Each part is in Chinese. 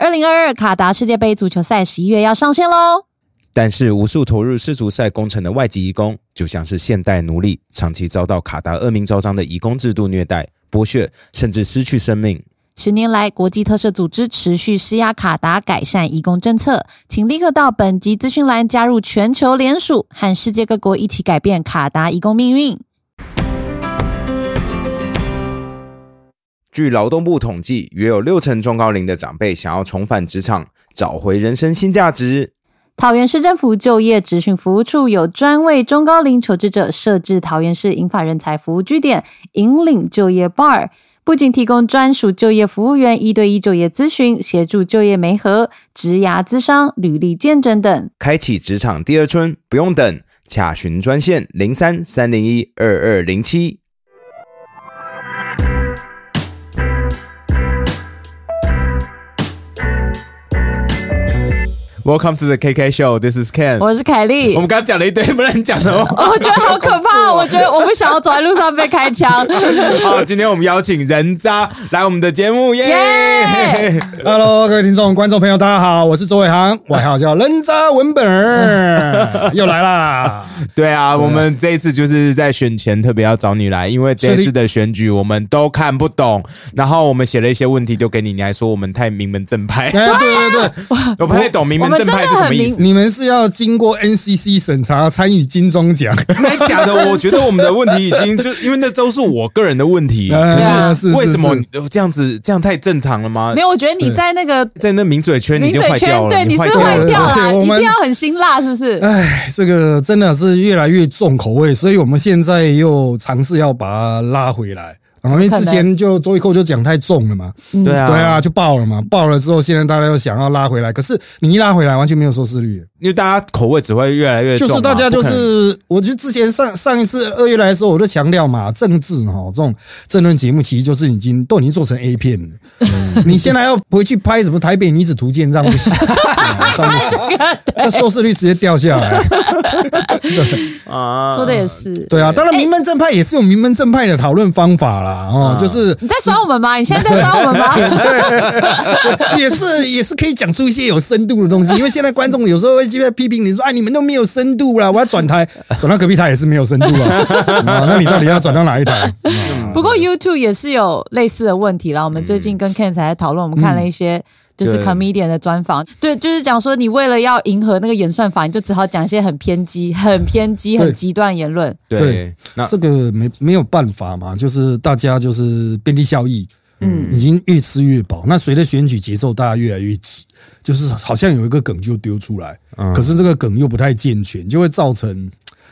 二零二二卡达世界杯足球赛十一月要上线喽！但是，无数投入世足赛工程的外籍移工，就像是现代奴隶，长期遭到卡达恶名昭彰的移工制度虐待、剥削，甚至失去生命。十年来，国际特赦组织持续施压卡达改善移工政策，请立刻到本集资讯栏加入全球联署，和世界各国一起改变卡达移工命运。据劳动部统计，约有六成中高龄的长辈想要重返职场，找回人生新价值。桃园市政府就业职训服务处有专为中高龄求职者设置桃园市银发人才服务据点，引领就业 bar，不仅提供专属就业服务员一对一就业咨询，协助就业媒合、职涯咨商、履历见证等，开启职场第二春，不用等，洽询专线零三三零一二二零七。Welcome to the KK Show. This is Ken. 我是凯莉。我们刚刚讲了一堆不能讲的话，我觉得好可怕。我觉得我不想要走在路上被开枪。好，今天我们邀请人渣来我们的节目，耶！Hello，各位听众、观众朋友，大家好，我是周伟航，外号叫人渣文本儿，又来啦。对啊，我们这一次就是在选前特别要找你来，因为这次的选举我们都看不懂，然后我们写了一些问题丢给你，你还说我们太名门正派。对对对，我不太懂名门。正派是什么意思？你们是要经过 NCC 审查参与金钟奖？真的假的？我觉得我们的问题已经就因为那都是我个人的问题。是为什么这样子？这样太正常了吗？没有，我觉得你在那个在那名嘴圈，名嘴圈对你是坏掉了，一定要很辛辣，是不是？哎，这个真的是越来越重口味，所以我们现在又尝试要把它拉回来。因为之前就周一扣就讲太重了嘛，对啊，对啊，就爆了嘛，爆了之后，现在大家又想要拉回来，可是你一拉回来，完全没有收视率。因为大家口味只会越来越重，就是大家就是，我就之前上上一次二月来的时候，我就强调嘛，政治哈这种政论节目，其实就是已经都已经做成 A 片了。你现在要回去拍什么台北女子图鉴，这样不行 这样不行，那收视率直接掉下来。啊，说的也是，对啊，当然名门正派也是有名门正派的讨论方法啦，哦，就是你在耍我们吗？你现在在耍我们吗？也是也是可以讲出一些有深度的东西，因为现在观众有时候会。就在批评你说，哎，你们都没有深度了，我要转台，转到隔壁台也是没有深度 啊。那你到底要转到哪一台？不过 YouTube 也是有类似的问题啦。我们最近跟 Ken 才在讨论，我们看了一些就是 comedian 的专访，对，就是讲说你为了要迎合那个演算法，你就只好讲一些很偏激、很偏激、很极端言论。对，那这个没没有办法嘛，就是大家就是便利效益。嗯，已经越吃越饱。那随着选举节奏，大家越来越急，就是好像有一个梗就丢出来，可是这个梗又不太健全，就会造成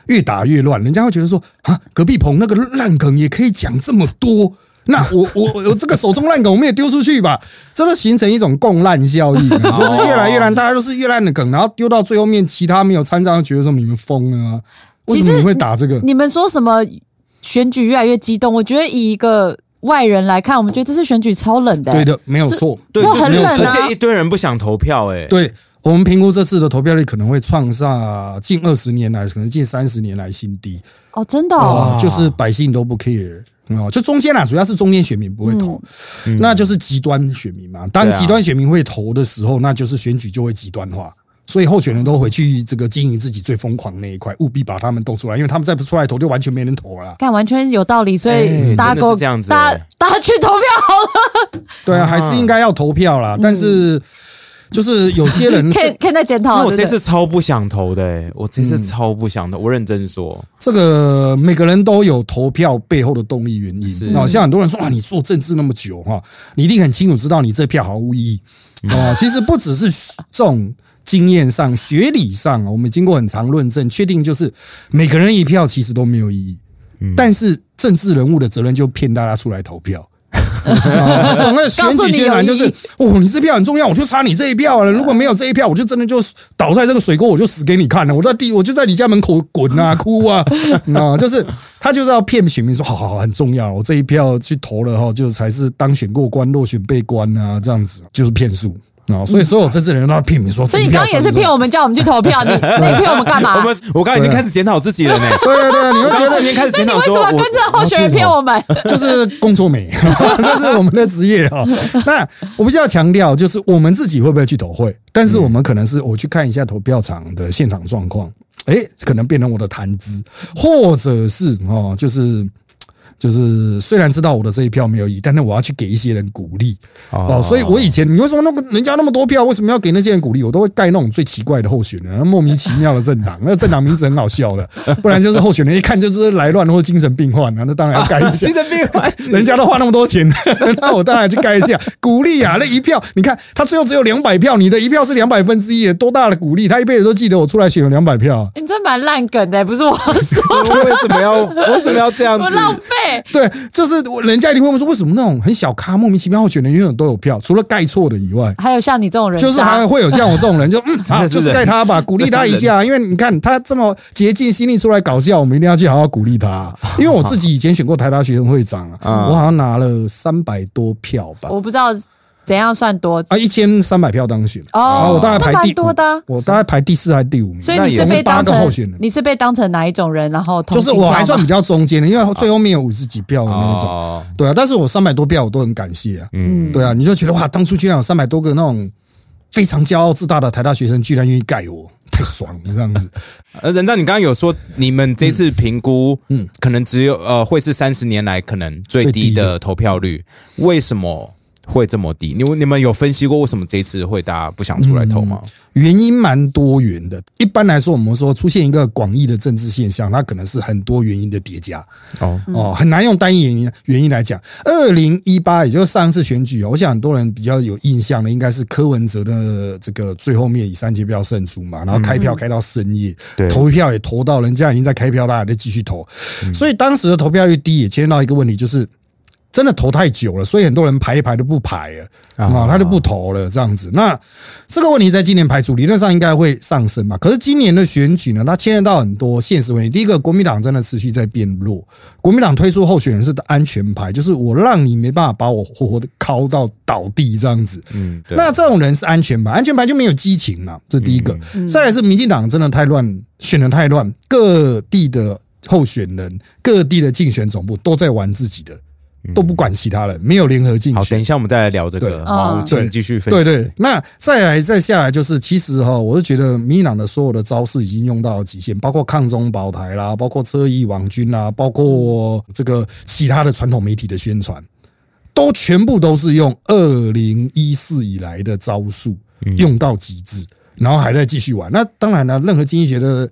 越打越乱。人家会觉得说啊，隔壁棚那个烂梗也可以讲这么多，那我我我这个手中烂梗我们也丢出去吧，这就形成一种共烂效应，就是越来越烂，大家都是越烂的梗，然后丢到最后面，其他没有参战，觉得说你们疯了啊？为什么你会打这个？你们说什么选举越来越激动？我觉得以一个。外人来看，我们觉得这次选举超冷的。对的，没有错，对，很冷而且一堆人不想投票，哎，对我们评估这次的投票率可能会创下近二十年来，可能近三十年来新低。哦，真的，哦，就是百姓都不 care 哦，就中间啦，主要是中间选民不会投，那就是极端选民嘛。当极端选民会投的时候，那就是选举就会极端化。所以候选人都回去这个经营自己最疯狂那一块，务必把他们动出来，因为他们再不出来投，就完全没人投了。看，完全有道理，所以大家都这样子，大家大家去投票好了。对啊，还是应该要投票啦。但是就是有些人 可以可以在检讨。我这次超不想投的，我这次超不想投。我认真说，这个每个人都有投票背后的动力原因。好，像很多人说啊，你做政治那么久哈，你一定很清楚知道你这票毫无意义哦。其实不只是这种。经验上、学理上，我们经过很长论证，确定就是每个人一票其实都没有意义。但是政治人物的责任就骗大家出来投票。那选举艰难就是：哦，你这票很重要，我就差你这一票了。如果没有这一票，我就真的就倒在这个水沟，我就死给你看了。我在地，我就在你家门口滚啊、哭啊。啊，就是他就是要骗选民说：好好好，很重要，我这一票去投了哈，就才是当选过关、落选被关啊，这样子就是骗术。哦，所以所有真正的人都要骗你说，所以你刚刚也是骗我们，叫我们去投票，你那 你骗我们干嘛？我们我刚刚已经开始检讨自己了呢。对对对，你会觉得已经开始那你检讨说，为什么跟着候选人骗我们？就是工作美，这是我们的职业哈。那我比较强调，就是我们自己会不会去投会，但是我们可能是我去看一下投票场的现场状况，哎，可能变成我的谈资，或者是哦，就是。就是虽然知道我的这一票没有意义，但是我要去给一些人鼓励哦。所以我以前你为什么那么人家那么多票，为什么要给那些人鼓励？我都会盖那种最奇怪的候选人，莫名其妙的政党，那政党名字很好笑的，不然就是候选人一看就是来乱或者精神病患啊，那当然要盖一下。精神病患，人家都花那么多钱，那我当然去盖一下鼓励啊。那一票，你看他最后只有两百票，你的一票是两百分之一，多大的鼓励？他一辈子都记得我出来选有两百票。你这蛮烂梗的，不是我说为什么要为什么要这样子？我浪费。对，就是人家一定会问说，为什么那种很小咖、莫名其妙候选的永远都有票？除了盖错的以外，还有像你这种人，就是还会有像我这种人，就 嗯，啊，就是盖他吧，鼓励他一下。因为你看他这么竭尽心力出来搞笑，我们一定要去好好鼓励他。因为我自己以前选过台大学生会长啊，我好像拿了三百多票吧，我不知道。怎样算多啊？一千三百票当选哦，我大概排第多的，我大概排第四还是第五名？所以你是被当成你是被当成哪一种人？然后就是我还算比较中间的，因为最后面有五十几票的那种，对啊。但是我三百多票我都很感谢啊，嗯，对啊。你就觉得哇，当初居然有三百多个那种非常骄傲自大的台大学生，居然愿意盖我，太爽了这样子。呃，人章，你刚刚有说你们这次评估，嗯，可能只有呃会是三十年来可能最低的投票率，为什么？会这么低？你你们有分析过为什么这次会大家不想出来投吗？原因蛮多元的。一般来说，我们说出现一个广义的政治现象，它可能是很多原因的叠加。哦哦，很难用单一原因原因来讲。二零一八，也就是上次选举，我想很多人比较有印象的，应该是柯文哲的这个最后面以三阶票胜出嘛，然后开票开到深夜，投票也投到人家已经在开票，大家在继续投，所以当时的投票率低，也牵涉到一个问题，就是。真的投太久了，所以很多人排一排都不排了啊，他就不投了这样子。那这个问题在今年排除，理论上应该会上升嘛。可是今年的选举呢，它牵涉到很多现实问题。第一个，国民党真的持续在变弱，国民党推出候选人是安全牌，就是我让你没办法把我活活的敲到倒地这样子。嗯，那这种人是安全牌，安全牌就没有激情嘛，这第一个。再来是民进党真的太乱，选的太乱，各地的候选人、各地的竞选总部都在玩自己的。都不管其他人，没有联合进去。好，等一下我们再来聊这个。好，请继续分析。对对，那再来再下来就是，其实哈，我是觉得民进党的所有的招式已经用到极限，包括抗中保台啦，包括车翼网军啦，包括这个其他的传统媒体的宣传，都全部都是用二零一四以来的招数用到极致，然后还在继续玩。那当然了，任何经济学的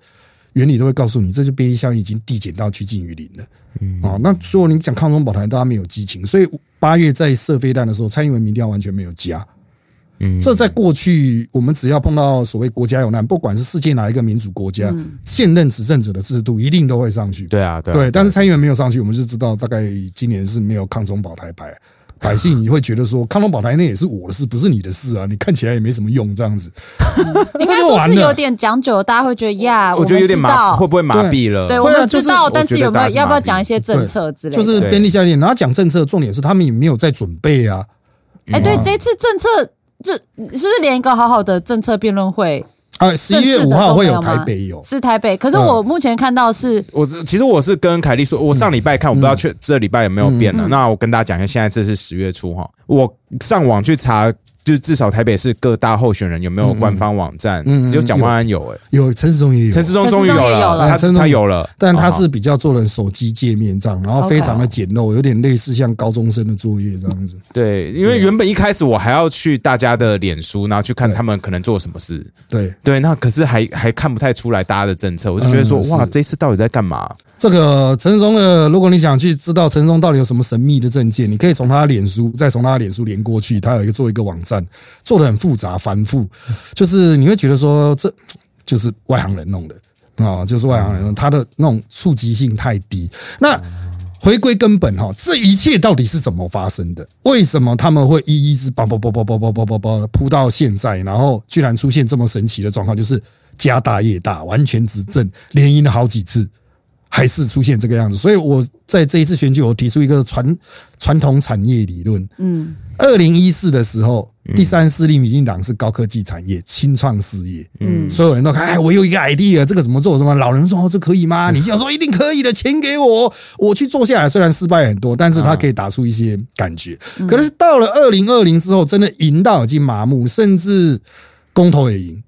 原理都会告诉你，这就便利效应已经递减到趋近于零了。嗯，哦，那所以你讲抗中保台，大家没有激情，所以八月在射飞弹的时候，蔡英文民调完全没有加。嗯，这在过去，我们只要碰到所谓国家有难，不管是世界哪一个民主国家，现任执政者的制度一定都会上去。对啊，对，但是蔡英文没有上去，我们就知道大概今年是没有抗中保台牌。百姓你会觉得说，康龙宝台那也是我的事，不是你的事啊！你看起来也没什么用，这样子。应该说是有点讲究，大家会觉得呀，我觉得有点麻，会不会麻痹了？对，我们知道，但是有没有要不要讲一些政策之类？就是便利效应，然后讲政策，重点是他们也没有在准备啊。哎，对，这次政策就是不是连一个好好的政策辩论会？啊，十一月五号会有台北有，是台北。可是我目前看到是，我其实我是跟凯莉说，我上礼拜看，我不知道确这礼拜有没有变了。那我跟大家讲一下，现在这是十月初哈，我上网去查。就至少台北市各大候选人有没有官方网站？只有蒋万安有，哎，有陈世忠也有，陈世忠终于有了，他他有了，但他是比较做了手机界面这样，然后非常的简陋，有点类似像高中生的作业这样子。对，因为原本一开始我还要去大家的脸书，然后去看他们可能做什么事。对。对，那可是还还看不太出来大家的政策，我就觉得说，哇，这次到底在干嘛？这个陈松的，如果你想去知道陈松到底有什么神秘的证件，你可以从他脸书，再从他脸书连过去，他有一个做一个网站，做的很复杂繁复，就是你会觉得说，这就是外行人弄的啊，就是外行人弄，他的那种触及性太低。那回归根本哈，这一切到底是怎么发生的？为什么他们会一一直叭叭叭叭叭叭叭叭叭扑到现在，然后居然出现这么神奇的状况，就是家大业大，完全执政，连赢了好几次。还是出现这个样子。所以我在这一次选举，我提出一个传传统产业理论。嗯，二零一四的时候，第三势力民进党是高科技产业、新创事业。嗯，所有人都看，哎，我有一个 idea，这个怎么做？什么老人说哦，这可以吗？你这样说一定可以的，钱给我，我去做下来。虽然失败很多，但是他可以打出一些感觉。可是到了二零二零之后，真的赢到已经麻木，甚至公投也赢。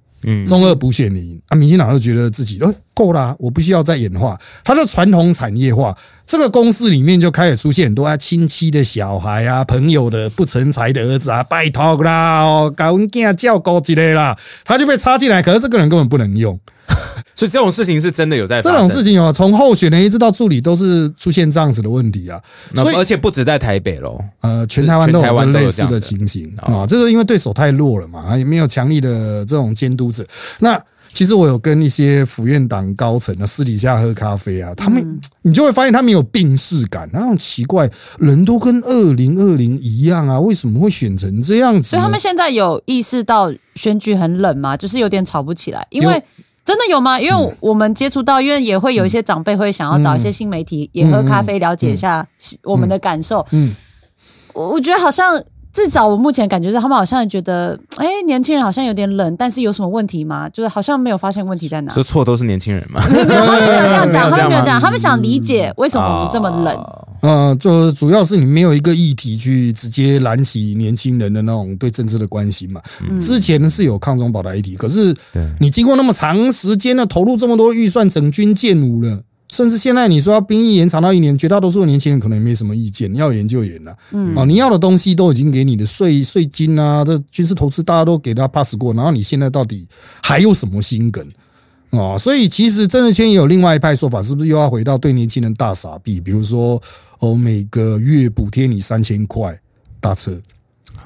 中二补选赢啊，民进党就觉得自己都够啦，我不需要再演化，他的传统产业化，这个公司里面就开始出现很多啊亲戚的小孩啊，朋友的不成才的儿子啊，拜托啦哦，搞文件叫高级的啦，他就被插进来，可是这个人根本不能用。所以这种事情是真的有在这种事情有，从候选人一直到助理都是出现这样子的问题啊。所以而且不止在台北喽，呃，全台湾都有类似的情形啊。这是因为对手太弱了嘛，也没有强力的这种监督者。那其实我有跟一些府院党高层啊私底下喝咖啡啊，他们你就会发现他们有病逝感，那种奇怪，人都跟二零二零一样啊，为什么会选成这样子？所以他们现在有意识到选举很冷吗？就是有点吵不起来，因为。真的有吗？因为我们接触到，因为也会有一些长辈会想要找一些新媒体，也喝咖啡了解一下我们的感受。嗯，我我觉得好像至少我目前感觉是他们好像觉得，哎，年轻人好像有点冷，但是有什么问题吗？就是好像没有发现问题在哪。这错都是年轻人吗？没有，他们没有这样讲，他们没有这样，他们想理解为什么我们这么冷。嗯，就主要是你没有一个议题去直接燃起年轻人的那种对政治的关心嘛。之前是有抗中保台议题，可是你经过那么长时间的投入这么多预算整军建武了，甚至现在你说要兵役延长到一年，绝大多数的年轻人可能也没什么意见，你要研就研了。嗯，啊，你要的东西都已经给你的税税金啊，这军事投资大家都给他 pass 过，然后你现在到底还有什么心梗？哦，所以其实政治圈也有另外一派说法，是不是又要回到对年轻人大傻逼？比如说，哦，每个月补贴你三千块搭车，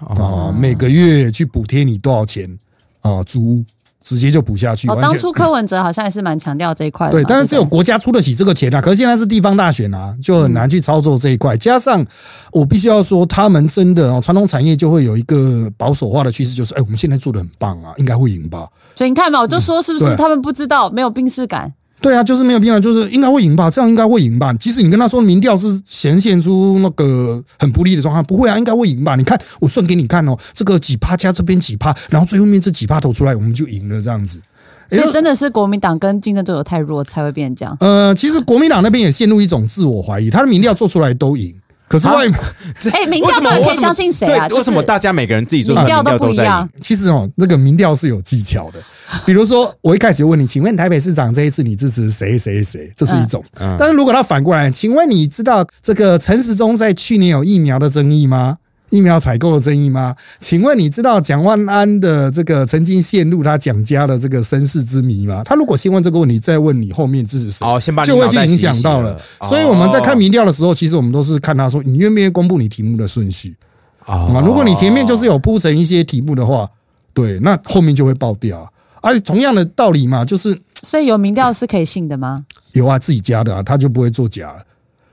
啊，每个月去补贴你多少钱啊？租直接就补下去。哦，当初柯文哲好像也是蛮强调这一块的，对，但是只有国家出得起这个钱啊。可是现在是地方大选啊，就很难去操作这一块。加上我必须要说，他们真的哦，传统产业就会有一个保守化的趋势，就是哎，我们现在做的很棒啊，应该会赢吧。所以你看嘛，我就说是不是他们不知道没有病视感？对啊，就是没有必要，就是应该会赢吧，这样应该会赢吧。即使你跟他说民调是显现出那个很不利的状况，不会啊，应该会赢吧？你看我算给你看哦，这个几趴加这边几趴，然后最后面这几趴投出来，我们就赢了这样子。所以真的是国民党跟竞争对手太弱才会变成这样。呃，其实国民党那边也陷入一种自我怀疑，他的民调做出来都赢。可是外，哎，民调到底可以相信谁啊？为什么大家每个人自己做民调都不一样？其实哦，那个民调是有技巧的。比如说，我一开始问你，请问台北市长这一次你支持谁谁谁？这是一种。但是如果他反过来，请问你知道这个陈时中在去年有疫苗的争议吗？疫苗采购的争议吗？请问你知道蒋万安的这个曾经陷入他蒋家的这个身世之谜吗？他如果先问这个问题，再问你后面支持谁，哦，先把就会去影响到了。所以我们在看民调的时候，其实我们都是看他说你愿不愿意公布你题目的顺序啊？如果你前面就是有铺成一些题目的话，对，那后面就会爆掉。而且同样的道理嘛，就是所以有民调是可以信的吗？有啊，自己家的啊，他就不会作假了。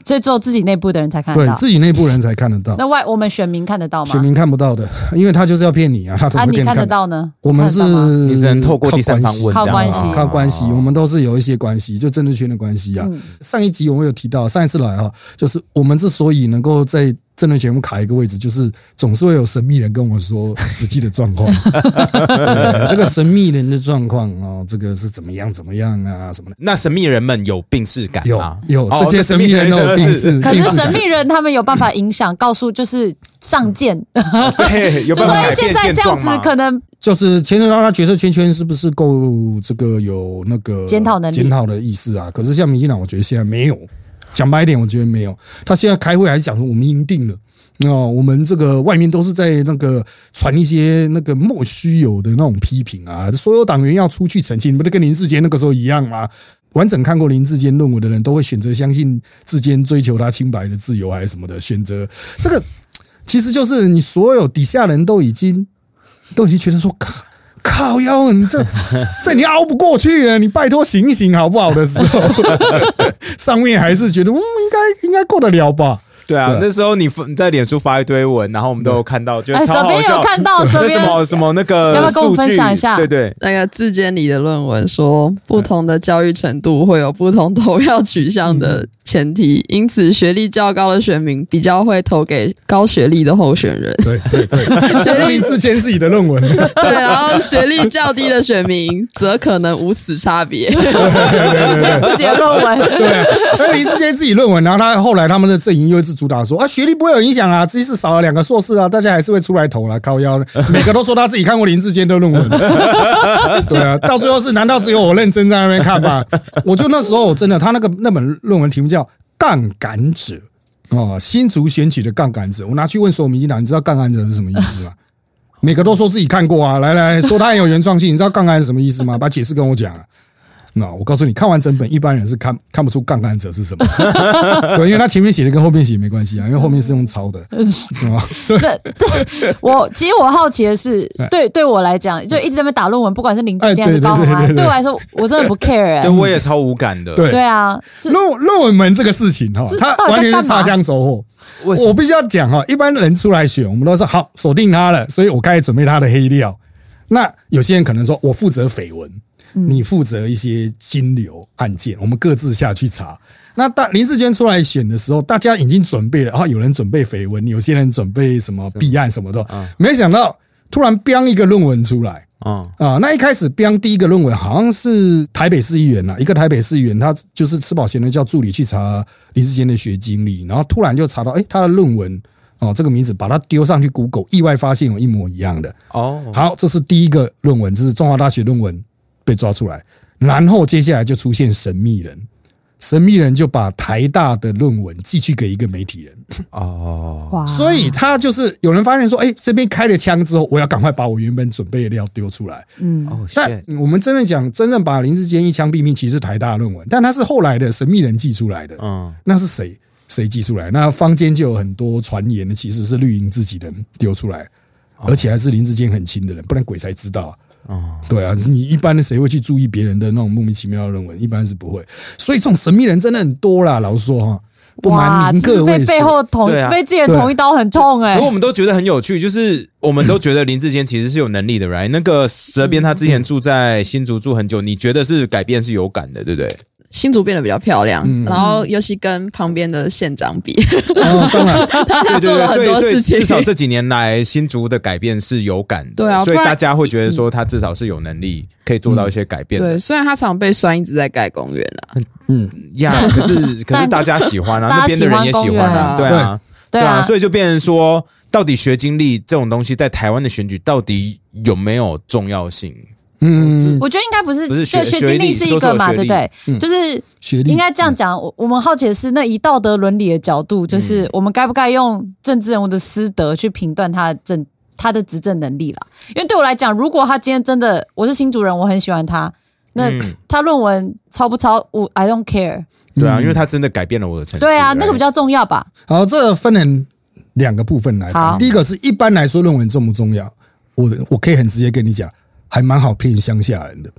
所以只有自己内部的人才看得到，对自己内部人才看得到。那外我们选民看得到吗？选民看不到的，因为他就是要骗你啊！他怎么你看得到呢？我们是只能透过第三方问，靠关系，靠关系。我们都是有一些关系，就政治圈的关系啊。上一集我们有提到，上一次来哈，就是我们之所以能够在。真的节目卡一个位置，就是总是会有神秘人跟我说实际的状况。这个神秘人的状况哦，这个是怎么样怎么样啊什么的？那神秘人们有病视感吗？有有，这些神秘人都有病视。可是神秘人他们有办法影响，告诉就是上舰。对，有办法改变现状可能就是牵扯到他角色圈圈是不是够这个有那个检讨能力、检讨的意思啊？可是像民进党，我觉得现在没有。讲白一点，我觉得没有。他现在开会还是讲说我们赢定了。那我们这个外面都是在那个传一些那个莫须有的那种批评啊，所有党员要出去澄清，不是跟林志坚那个时候一样吗？完整看过林志坚论文的人都会选择相信志坚追求他清白的自由还是什么的，选择这个其实就是你所有底下人都已经都已经觉得说靠腰，你这这你熬不过去啊，你拜托醒醒好不好的时候。上面还是觉得嗯，应该应该过得了吧？对啊，那时候你你在脸书发一堆文，然后我们都有看到，觉得哎，手边超好笑。有看到，手那边什么什么那个 要不要跟我数据分享一下对对，那个质监里的论文说，不同的教育程度会有不同投票取向的前提，因此学历较高的选民比较会投给高学历的候选人。对对对，这是林志坚自己的论文。对，然后学历较低的选民则可能无此差别。自己的论文，对，而林志坚自己论文，然后他后来他们的阵营又一直主打说啊，学历不会有影响啊，即使少了两个硕士啊，大家还是会出来投啦，靠腰，每个都说他自己看过林志坚的论文。对啊，到最后是难道只有我认真在那边看吗？我就那时候我真的，他那个那本论文题目叫《杠杆者》哦，新竹选举的杠杆者，我拿去问所有民进党，你知道杠杆者是什么意思吗？每个都说自己看过啊，来来说他很有原创性，你知道杠杆是什么意思吗？把解释跟我讲啊。那我告诉你，看完整本，一般人是看看不出杠杆者是什么。对，因为他前面写的跟后面写没关系啊，因为后面是用抄的，啊，所以我其实我好奇的是，对对我来讲，就一直在那边打论文，不管是林志坚还是高虹安，哎对我来说，我真的不 care 哎对，。我也超无感的。对对啊，论论文门这个事情哈这，它到底在完全是擦枪走火。我必须要讲哈，一般人出来选，我们都说好锁定他了，所以我开始准备他的黑料。那有些人可能说我负责绯闻，你负责一些金流案件，我们各自下去查。那大林志坚出来选的时候，大家已经准备了，然后有人准备绯闻，有些人准备什么弊案什么的，没想到突然编一个论文出来。嗯，啊，那一开始编第一个论文好像是台北市议员呐，一个台北市议员，他就是吃饱闲的叫助理去查林志坚的学经历，然后突然就查到，哎、他的论文哦，这个名字把它丢上去 Google，意外发现有一模一样的。哦，好，这是第一个论文，这是中华大学论文被抓出来，然后接下来就出现神秘人，神秘人就把台大的论文寄去给一个媒体人，哦，哇，所以他就是有人发现说，哎、这边开了枪之后，我要赶快把我原本准备的料丢出来。嗯，哦，但我们真的讲，真正把林志坚一枪毙命，其实是台大的论文，但他是后来的神秘人寄出来的。嗯，那是谁？谁寄出来？那坊间就有很多传言呢，其实是绿营自己人丢出来，而且还是林志坚很亲的人，不然鬼才知道啊。哦，对啊，你一般的谁会去注意别人的那种莫名其妙的论文？一般是不会。所以这种神秘人真的很多啦。老实说哈，不哇，瞒您这被各位说，背后捅对啊被自己人捅一刀，很痛哎可。我们都觉得很有趣，就是我们都觉得林志坚其实是有能力的，right？那个蛇鞭他之前住在新竹住很久，你觉得是改变是有感的，对不对？新竹变得比较漂亮，嗯。然后尤其跟旁边的县长比，哦，当然，他对对对，做了很多事情。至。少这几年来新竹的改变是有感的，对啊所以大家会觉得说他至少是有能力可以做到一些改变的。对，。虽然他常被酸，一直在盖公园啊，嗯，呀，可是可是大家喜欢啊，那边的人也喜欢啊，对啊，对啊，所以就变成说，到底学经历这种东西在台湾的选举到底有没有重要性？嗯，我觉得应该不是，不是学就学经历是一个嘛，说说对不对？嗯就是学历应该这样讲。我我们好奇的是，那以道德伦理的角度，就是我们该不该用政治人物的私德去评断他的政他的执政能力啦？因为对我来讲，如果他今天真的我是新主人，我很喜欢他，那嗯他论文抄不抄，我 I don't care。对啊，因为他真的改变了我的成绩。对啊，那个比较重要吧？好，这分成两个部分来好。第一个是一般来说论文重不重要？我我可以很直接跟你讲，还蛮好骗乡下人的。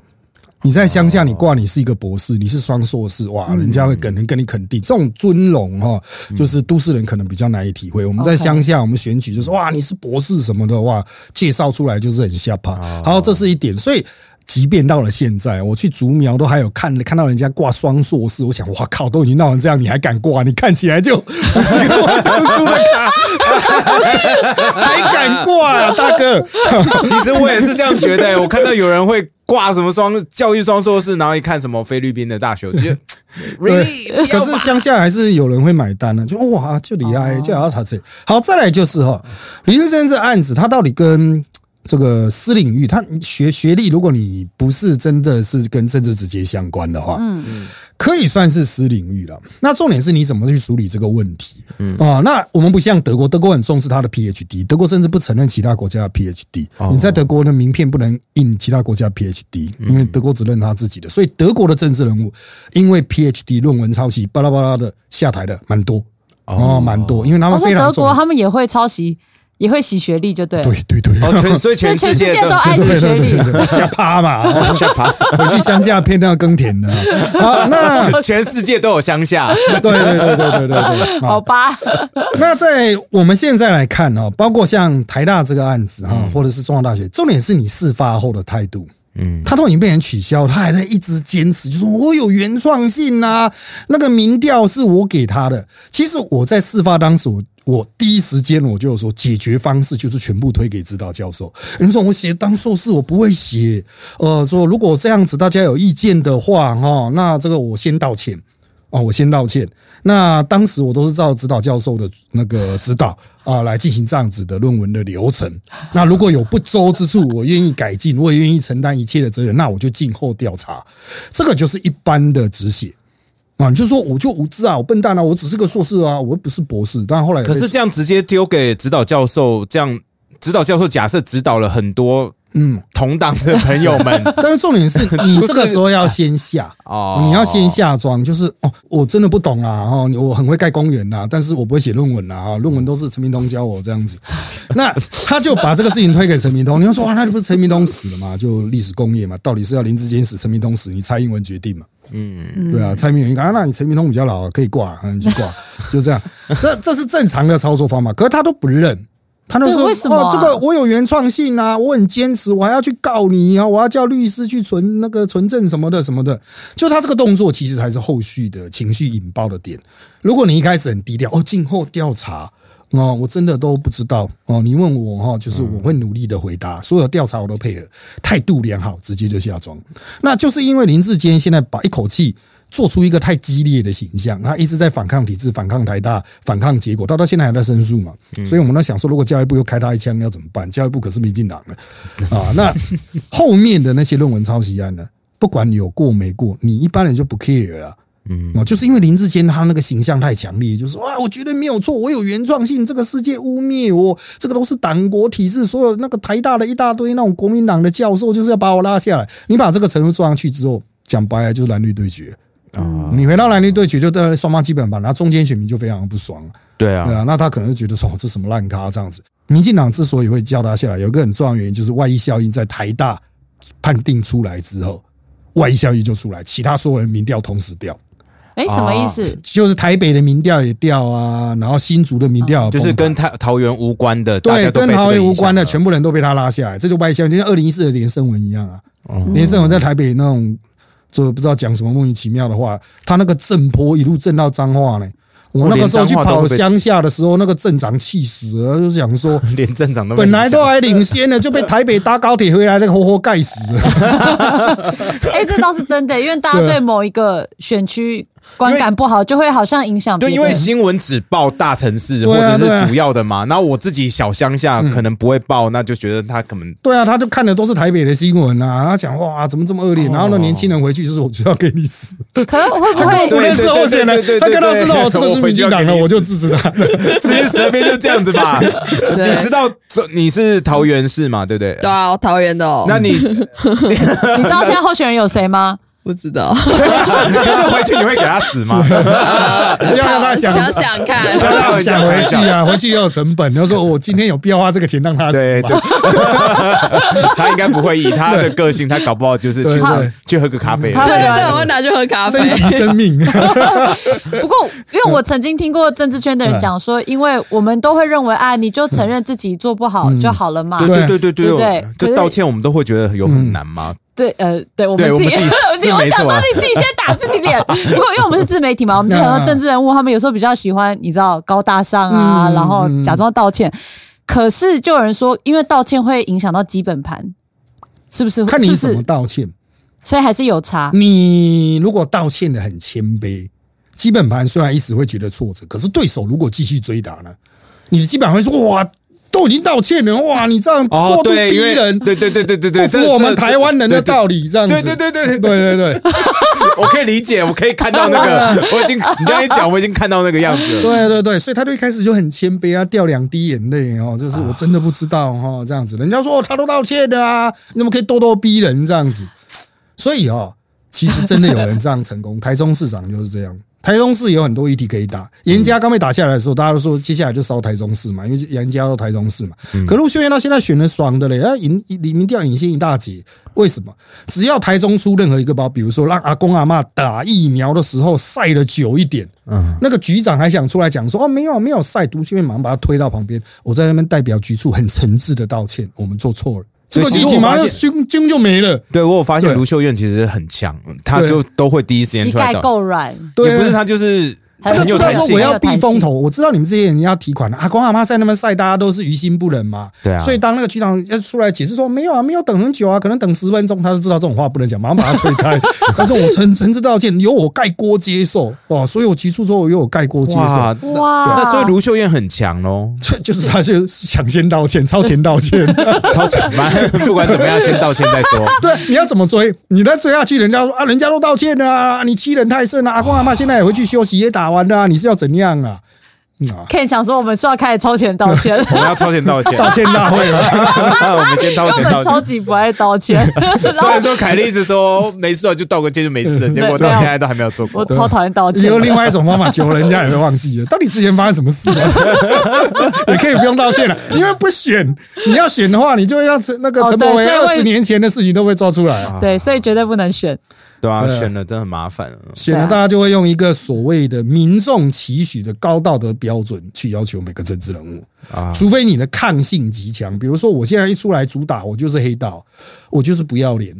你在乡下，你挂你是一个博士，你是双硕士，哇，人家会可能跟你肯定，这种尊荣哈，就是都市人可能比较难以体会。我们在乡下，我们选举就是哇，你是博士什么的，哇，介绍出来就是很下趴。好，这是一点，所以。即便到了现在，我去竹苗都还有看看到人家挂双硕士，我想，哇靠，都已经闹成这样，你还敢挂？你看起来就不是跟我当初的卡，还敢挂啊，大哥？其实我也是这样觉得、我看到有人会挂什么双教育双硕士，然后一看什么菲律宾的大学，我就觉得 really 可是乡下还是有人会买单的、就哇，就厉害，就要他这。好，再来就是哈，李志生这案子，他到底跟这个私领域，他学学历，如果你不是真的是跟政治直接相关的话，嗯嗯，可以算是私领域了。那重点是你怎么去处理这个问题？嗯啊，那我们不像德国，德国很重视他的 PhD，德国甚至不承认其他国家的 PhD。你在德国的名片不能印其他国家 PhD，因为德国只认他自己的，所以德国的政治人物因为 PhD 论文抄袭巴拉巴拉的下台的蛮多哦，蛮多，因为他们非常。德国他们也会抄袭也会洗学历，就对了。对对对，哦，全 所以全全世界都爱洗学历，瞎趴嘛，哦下爬，回去乡下偏要耕田的。好，那 全世界都有乡下，对对对对对对对，好。吧？那在我们现在来看哦，包括像台大这个案子哈，或者是中央大学，重点是你事发后的态度。嗯，他都已经被人取消，他还在一直坚持，就说我有原创性啊，那个民调是我给他的。其实我在事发当时，我我第一时间我就说，解决方式就是全部推给指导教授。你说我写当硕士我不会写，呃，说如果这样子大家有意见的话，哈，那这个我先道歉。哦，我先道歉。那当时我都是照指导教授的那个指导啊来进行这样子的论文的流程。那如果有不周之处，我愿意改进，我也愿意承担一切的责任，那我就静候调查。这个就是一般的止血啊，你就说我就无知啊，我笨蛋啊，我只是个硕士啊，我又不是博士。但后来可是这样直接丢给指导教授，这样指导教授假设指导了很多嗯，同党的朋友们 但是重点是 你这个时候要先下哦你要先下装，就是哦，我真的不懂啦，哦，我很会盖公园啦，但是我不会写论文啦，啊，论文都是陈明通教我这样子。那他就把这个事情推给陈明通，你要说哇，那不是陈明通死了嘛？就历史工业嘛，到底是要林志坚死，陈明通死，你蔡英文决定嘛？嗯，对啊，蔡明文讲啊，那你陈明通比较老，可以挂，啊你去挂，就这样。这这是正常的操作方法，可是他都不认。他都说：“对为什么啊哦，这个我有原创性啊，我很坚持，我还要去告你啊，我要叫律师去存那个存证什么的什么的。就他这个动作，其实才是后续的情绪引爆的点。如果你一开始很低调，哦，静候调查哦，我真的都不知道哦。你问我哈，就是我会努力的回答，所有调查我都配合，态度良好，直接就下庄。那就是因为林志坚现在把一口气。”做出一个太激烈的形象，他一直在反抗体制、反抗台大、反抗结果，到到现在还在申诉嘛。所以我们在想说，如果教育部又开他一枪，要怎么办？教育部可是民进党的啊。那后面的那些论文抄袭案呢？不管你有过没过，你一般人就不 care 啊。嗯，哦，就是因为林志坚他那个形象太强烈，就是哇，我绝对没有错，我有原创性，这个世界污蔑我，这个都是党国体制，所有那个台大的一大堆那种国民党的教授，就是要把我拉下来。你把这个程度做上去之后，讲白了就是蓝绿对决。啊，你回到蓝绿对决，就对双方基本盘，然后中间选民就非常不爽，对啊对，啊，那他可能就觉得说这什么烂咖这样子。民进党之所以会叫他下来，有一个很重要的原因，就是外溢效应在台大判定出来之后，外溢效应就出来，其他所有人民调同时掉，哎，什么意思？就是台北的民调也掉啊，然后新竹的民调也就是跟崩盘桃桃园无关的，对跟桃园无关的，全部人都被他拉下来，这就外向，就像二零一四的连胜文一样啊。哦连胜文在台北那种，就不知道讲什么莫名其妙的话，他那个震波一路震到彰化呢。我那个时候去跑乡下的时候，那个镇长气死了，就想说，连镇长都本来都还领先呢，就被台北搭高铁回来那个活活盖死了。哎，这倒是真的，因为大家对某一个选区观感不好，就会好像影响别对，因为新闻只报大城市或者是主要的嘛，然后我自己小乡下可能不会报，那就觉得他可能对啊，他就看的都是台北的新闻啊，他讲哇怎么这么恶劣，然后呢年轻人回去就是我就要给你死，可是会不他根本不会？认识候选人对对对，对他看到对是哦这个是民进党的，我就支持他。其实蛇边就这样子吧。你知道这你是桃园市嘛，对不对？对啊，桃园的哦，那你 你知道现在候选人有谁吗？不知道，可是回去你会给他死吗？要让他想想想看，让他想回去啊，回去要有成本。要说我今天有必要花这个钱让他死吧对对，他应该不会以他的个性，他搞不好就是去去喝个咖啡。他对对对，我会拿去喝咖啡珍。惜生命。不过，因为我曾经听过政治圈的人讲说，因为我们都会认为啊，你就承认自己做不好就好了嘛。对对对对对对这道歉我们都会觉得有很难吗？对，呃，对我们自己，我想说你自己先打自己脸。不过，因为我们是自媒体嘛，我们就很多政治人物，他们有时候比较喜欢，你知道高大上啊，嗯然后假装道歉。可是就有人说，因为道歉会影响到基本盘，是不是？看你怎么？道歉。所以还是有差。你如果道歉的很谦卑，基本盘虽然一时会觉得挫折，可是对手如果继续追打呢，你的基本盘会说哇。都已经道歉了，哇！你这样过度逼人，对对对对对对，不符我们台湾人的道理，这样子，对对对对对。对对，我可以理解，我可以看到那个，我已经你刚才讲，我已经看到那个样子了，对对对，所以他就一开始就很谦卑啊，掉两滴眼泪哦，就是我真的不知道哈、哦，这样子，人家说、他都道歉的啊，你怎么可以咄咄逼人这样子？所以哦，其实真的有人这样成功，台中市长就是这样，台中市有很多议题可以打。严家刚被打下来的时候，大家都说接下来就烧台中市嘛，因为严家都台中市嘛。可陆秀燕到现在选的爽的嘞，啊，赢李明调领先一大截。为什么？只要台中出任何一个包，比如说让阿公阿妈打疫苗的时候晒的久一点，嗯，那个局长还想出来讲说哦，没有没有晒，杜秀燕马上把他推到旁边，我在那边代表局处很诚挚的道歉，我们做错了。这个事情马上筋筋就没了。对我有发现卢秀燕其实很强，她就都会第一时间出来。膝盖够软，也不是她就是。他就知道说我要避风头，我知道你们这些人要提款的。阿公阿妈在那边晒，大家都是于心不忍嘛。对啊。所以当那个局长要出来解释说没有啊，没有等很久啊，可能等十分钟，他就知道这种话不能讲，马上把他推开。他说我诚诚挚道歉，由我盖锅接受哦。所以我提出之后由我盖锅接受。哇，那所以卢秀燕很强喽。就就是他就抢先道歉，超前道歉，超前嘛，不管怎么样先道歉再说。对，你要怎么追？你再追下去，人家说啊，人家都道歉了啊，你欺人太甚了。阿公阿妈现在也回去休息，也打完了，你是要怎？怎样啊？可以想说，我们说要开始超前道歉，我们要超前道歉，道歉大会了。我们先道歉，道歉。超级不爱道歉。虽然说凯莉一直说没事了，就道个歉就没事了，结果到现在都还没有做过。我超讨厌道歉。有另外一种方法，求人家也会忘记了，到底之前发生什么事？也可以不用道歉了，因为不选。你要选的话，你就会让那个陈柏伟二十年前的事情都会抓出来。对，所以绝对不能选。对啊，选了真的很麻烦。选了，大家就会用一个所谓的民众期许的高道德标准去要求每个政治人物啊，除非你的抗性极强。比如说，我现在一出来主打，我就是黑道，我就是不要脸，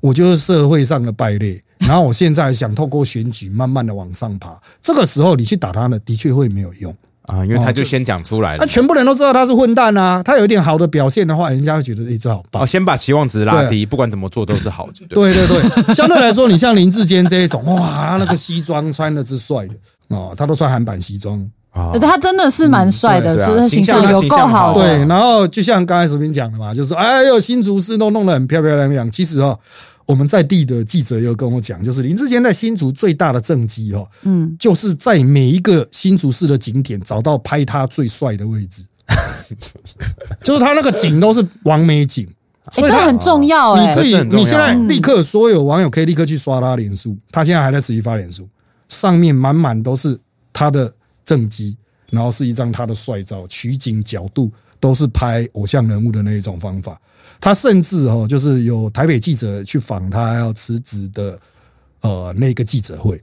我就是社会上的败类。然后我现在想透过选举慢慢的往上爬，这个时候你去打他呢，的确会没有用。啊，因为他就先讲出来了，那全部人都知道他是混蛋啊。他有一点好的表现的话，人家会觉得一直好棒。哦，先把期望值拉低，不管怎么做都是好的。对对对，相对来说，你像林志坚这一种，哇，他那个西装穿的是帅的哦，他都穿韩版西装啊，他真的是蛮帅的，所以形象有够好。对，然后就像刚才视频讲的嘛，就是哎呦，新竹市都弄得很漂漂亮亮。其实哦。我们在地的记者又跟我讲，就是林志坚在新竹最大的政绩哦，嗯，就是在每一个新竹市的景点找到拍他最帅的位置，就是他那个景都是完美景，所以这很重要。你自己你现在立刻所有网友可以立刻去刷他脸书，他现在还在持续发脸书，上面满满都是他的政绩，然后是一张他的帅照，取景角度都是拍偶像人物的那一种方法。他甚至哦，就是有台北记者去访他要辞职的呃那个记者会，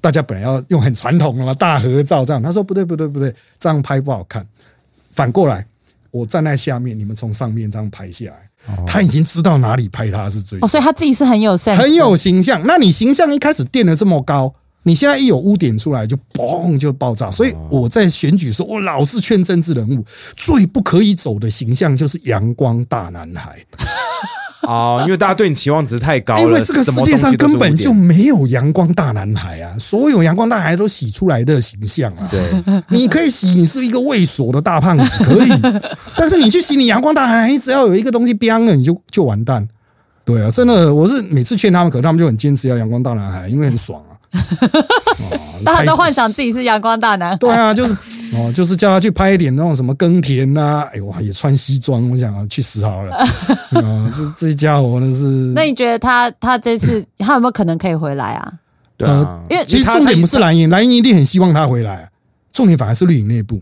大家本来要用很传统的大合照这样，他说不对不对不对，这样拍不好看。反过来，我站在下面，你们从上面这样拍下来，他已经知道哪里拍他是最哦，所以他自己是很有很有形象。那你形象一开始垫的这么高。你现在一有污点出来就嘣就爆炸，所以我在选举时候，我老是劝政治人物最不可以走的形象就是阳光大男孩啊，因为大家对你期望值太高了。因为这个世界上根本就没有阳光大男孩啊，所有阳光大男孩都洗出来的形象啊。对，你可以洗，你是一个猥琐的大胖子可以，但是你去洗你阳光大男孩，你只要有一个东西标了，你就就完蛋。对啊，真的，我是每次劝他们，可他们就很坚持要阳光大男孩，因为很爽啊。大家都幻想自己是阳光大男。对啊，就是哦，就是叫他去拍一点那种什么耕田呐，哎哇，也穿西装，我想去死好了。啊，这这家伙那是。那你觉得他他这次他有没有可能可以回来啊？对啊，因为其实重点不是蓝营，蓝营一定很希望他回来，重点反而是绿营内部，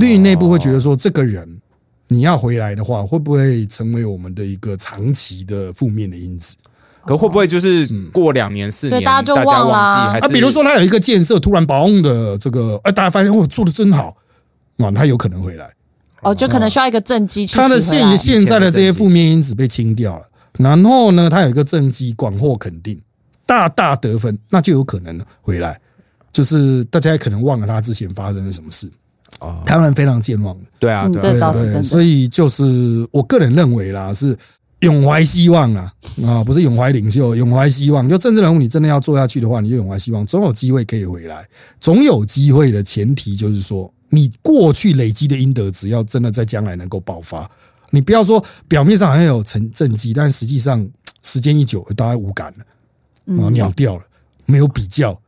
绿营内部会觉得说，这个人你要回来的话，会不会成为我们的一个长期的负面的因子？可会不会就是过两年四年，大家就忘了？还是比如说他有一个建设突然嘣的这个，哎，大家发现哦，做的真好，啊，他有可能回来。哦，就可能需要一个正机。他的现现在的这些负面因子被清掉了，然后呢，他有一个正机广获肯定，大大得分，那就有可能回来。就是大家也可能忘了他之前发生了什么事。哦，台湾人非常健忘对啊，对对对，所以就是我个人认为啦，是。永怀希望啊啊，不是永怀领袖，永怀希望。就政治人物，你真的要做下去的话，你就永怀希望，总有机会可以回来。总有机会的前提就是说，你过去累积的阴德，只要真的在将来能够爆发，你不要说表面上好像有成政绩，但实际上时间一久，大家无感了啊，鸟掉了，没有比较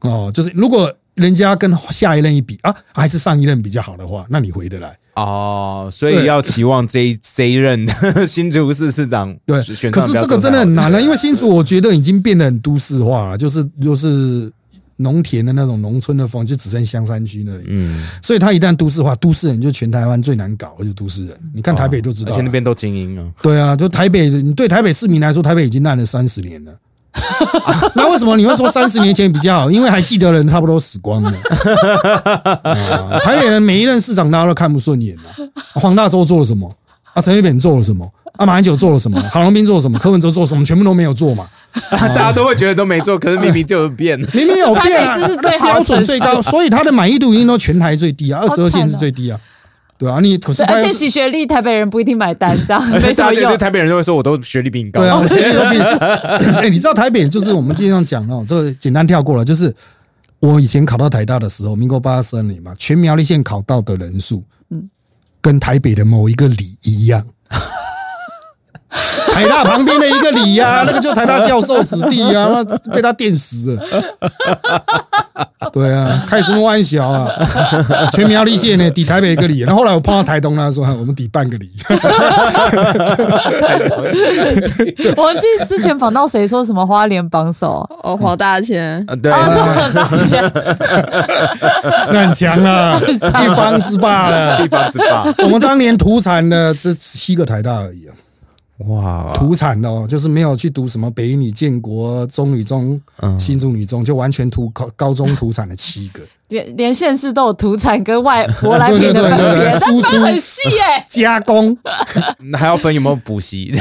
哦。就是如果人家跟下一任一比啊，还是上一任比较好的话，那你回得来。哦，所以要期望这 这一任 新竹市市长对，可是这个真的很难了，因为新竹我觉得已经变得很都市化了，就是就是农田的那种农村的风，就只剩香山区那里。嗯，所以他一旦都市化，都市人就全台湾最难搞，就都市人。你看台北就知道了，而且那边都精英啊。对啊，就台北，你对台北市民来说，台北已经烂了三十年了。那为什么你会说三十年前比较好？因为还记得的人差不多死光了。啊台北人每一任市长大家都看不顺眼啊。黄大洲做了什么？啊，陈水扁做了什么？啊，马英九做了什么？郝龙斌做了什么？柯文哲做了什么？全部都没有做嘛。大家都会觉得都没做，可是明明就有变。明明有变啊，标准最高，所以他的满意度一定都全台最低啊，二十二县是最低啊。对啊，你可是而且洗学历台北人不一定买单，这样 没什么用。台北人就会说，我都学历比你高。对啊，我学历都比你哎，你知道台北就是我们经常讲哦，这个简单跳过了，就是我以前考到台大的时候，民国八十三年嘛，全苗栗县考到的人数，嗯，跟台北的某一个里一样。台大旁边的一个里呀、那个就台大教授子弟啊，那被他电死了。对啊，开什么玩笑啊！全苗立县呢抵台北一个里，然后后来我碰到台东，他说我们抵半个里。我记得之前访到谁说什么花莲榜首，哦，黄大千，啊，对啊，是啊，很大钱，那很强了，地方之霸了。地方之霸。我们当年土产的只七个台大而已啊，哇，土产哦，就是没有去读什么北一女、建国、中女中、新竹女中，就完全土高高中土产的七个，连连县市都有土产跟外舶来品的 分别，输出但分很细耶。加工，那 还要分有没有补习？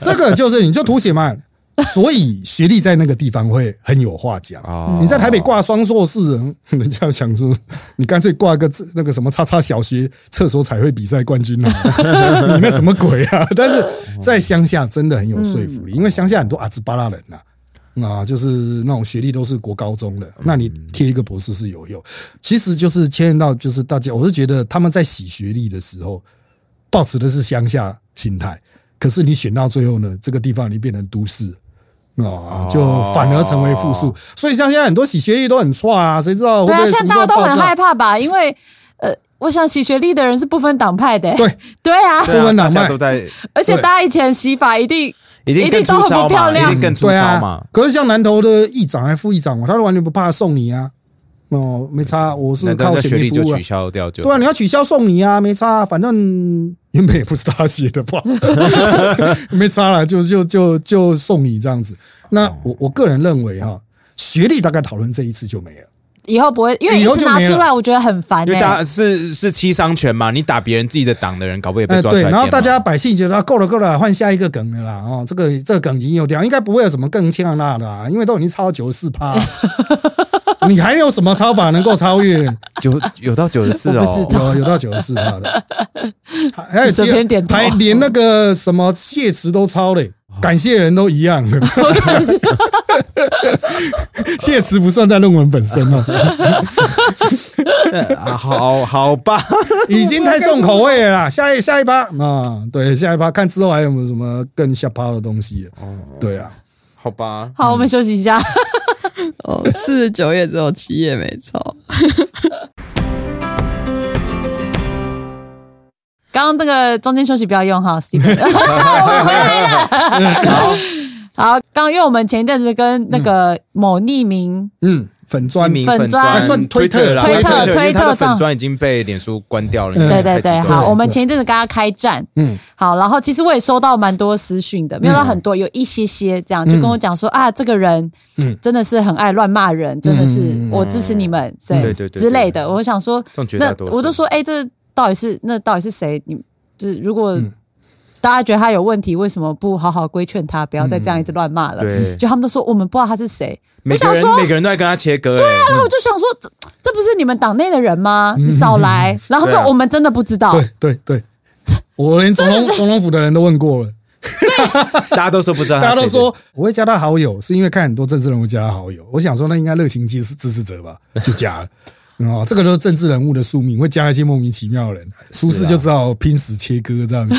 这个就是你就图写嘛。所以学历在那个地方会很有话讲。啊你在台北挂双硕士，人家想说你干脆挂个那个什么叉叉小学厕所彩绘比赛冠军啊，你那什么鬼啊？但是在乡下真的很有说服力，因为乡下很多阿兹巴拉人呐、啊，就是那种学历都是国高中的，那你贴一个博士是有用。其实就是牵连到就是大家，我是觉得他们在洗学历的时候，保持的是乡下心态，可是你选到最后呢，这个地方你变成都市。哦，就反而成为负数，所以像现在很多洗学历都很差啊，谁知道会对啊，不会什现在大家都很害怕吧？因为呃，我想洗学历的人是不分党派的。对。对啊，不分党派。都在，而且大家以前洗法一定一定更一定都很粗糙嘛，不漂亮。一定更粗对啊。糙嘛。，可是像南投的议长还副议长，他都完全不怕送你啊，哦，没差，我是靠学历就取。消掉就对啊，你要取消送你啊，没差，反正原本也不是他写的吧，没差了，就就就就送你这样子。那我我个人认为哈，学历大概讨论这一次就没了。以后不会，因为以后就拿出来，我觉得很烦因为大哎。家是是七伤拳嘛，你打别人自己的党的人，搞不好也被抓出来。然后大家，百姓觉得啊够了够了，换下一个梗了啦。哦，这个这个梗已经有掉，应该不会有什么更呛辣的啦，因为都已经超九十四趴，你还有什么超法能够超越？九有到九十四哦有有到九十四趴的，还还有这边点还连那个什么谢词都超嘞。感谢人都一样，谢词不算在论文本身哦，啊，好好吧，已经太重口味了啦。下一下一趴啊，对，下一趴看之后还有没有什么更下趴的东西。哦对啊，好吧，好，我们休息一下。哦，四十九页只有七页没抄。刚刚这个中间休息不要用哈，Steven。我回来了。好，好，刚刚因为我们前一阵子跟那个某匿名嗯，粉砖名粉砖。推特啦，推特推特粉上砖已经被脸书关掉了。对对对，好，我们前一阵子跟他开战，嗯。好，然后其实我也收到蛮多私讯的，没有到很多，有一些些这样，就跟我讲说啊，这个人嗯。真的是很爱乱骂人，真的是嗯我支持你们，对对对对之类的。我想说那我都说，哎，这到底是那到底是谁？你就是如果嗯大家觉得他有问题，为什么不好好规劝他，不要再这样一直乱骂了？对就他们都说我们不知道他是谁，每个人我想说每个人都在跟他切割。对啊，然后我就想说，这这不是你们党内的人吗？你少来。然后我们真的不知道，对对对，我连总统总统府的人都问过了，大家都说不知道，大家都说我会加他好友，是因为看很多政治人物加他好友。我想说，那应该热情支持支持者吧，就加了。哦，这个就是政治人物的宿命，会加一些莫名其妙的人，出事就知道拼死切割这样子。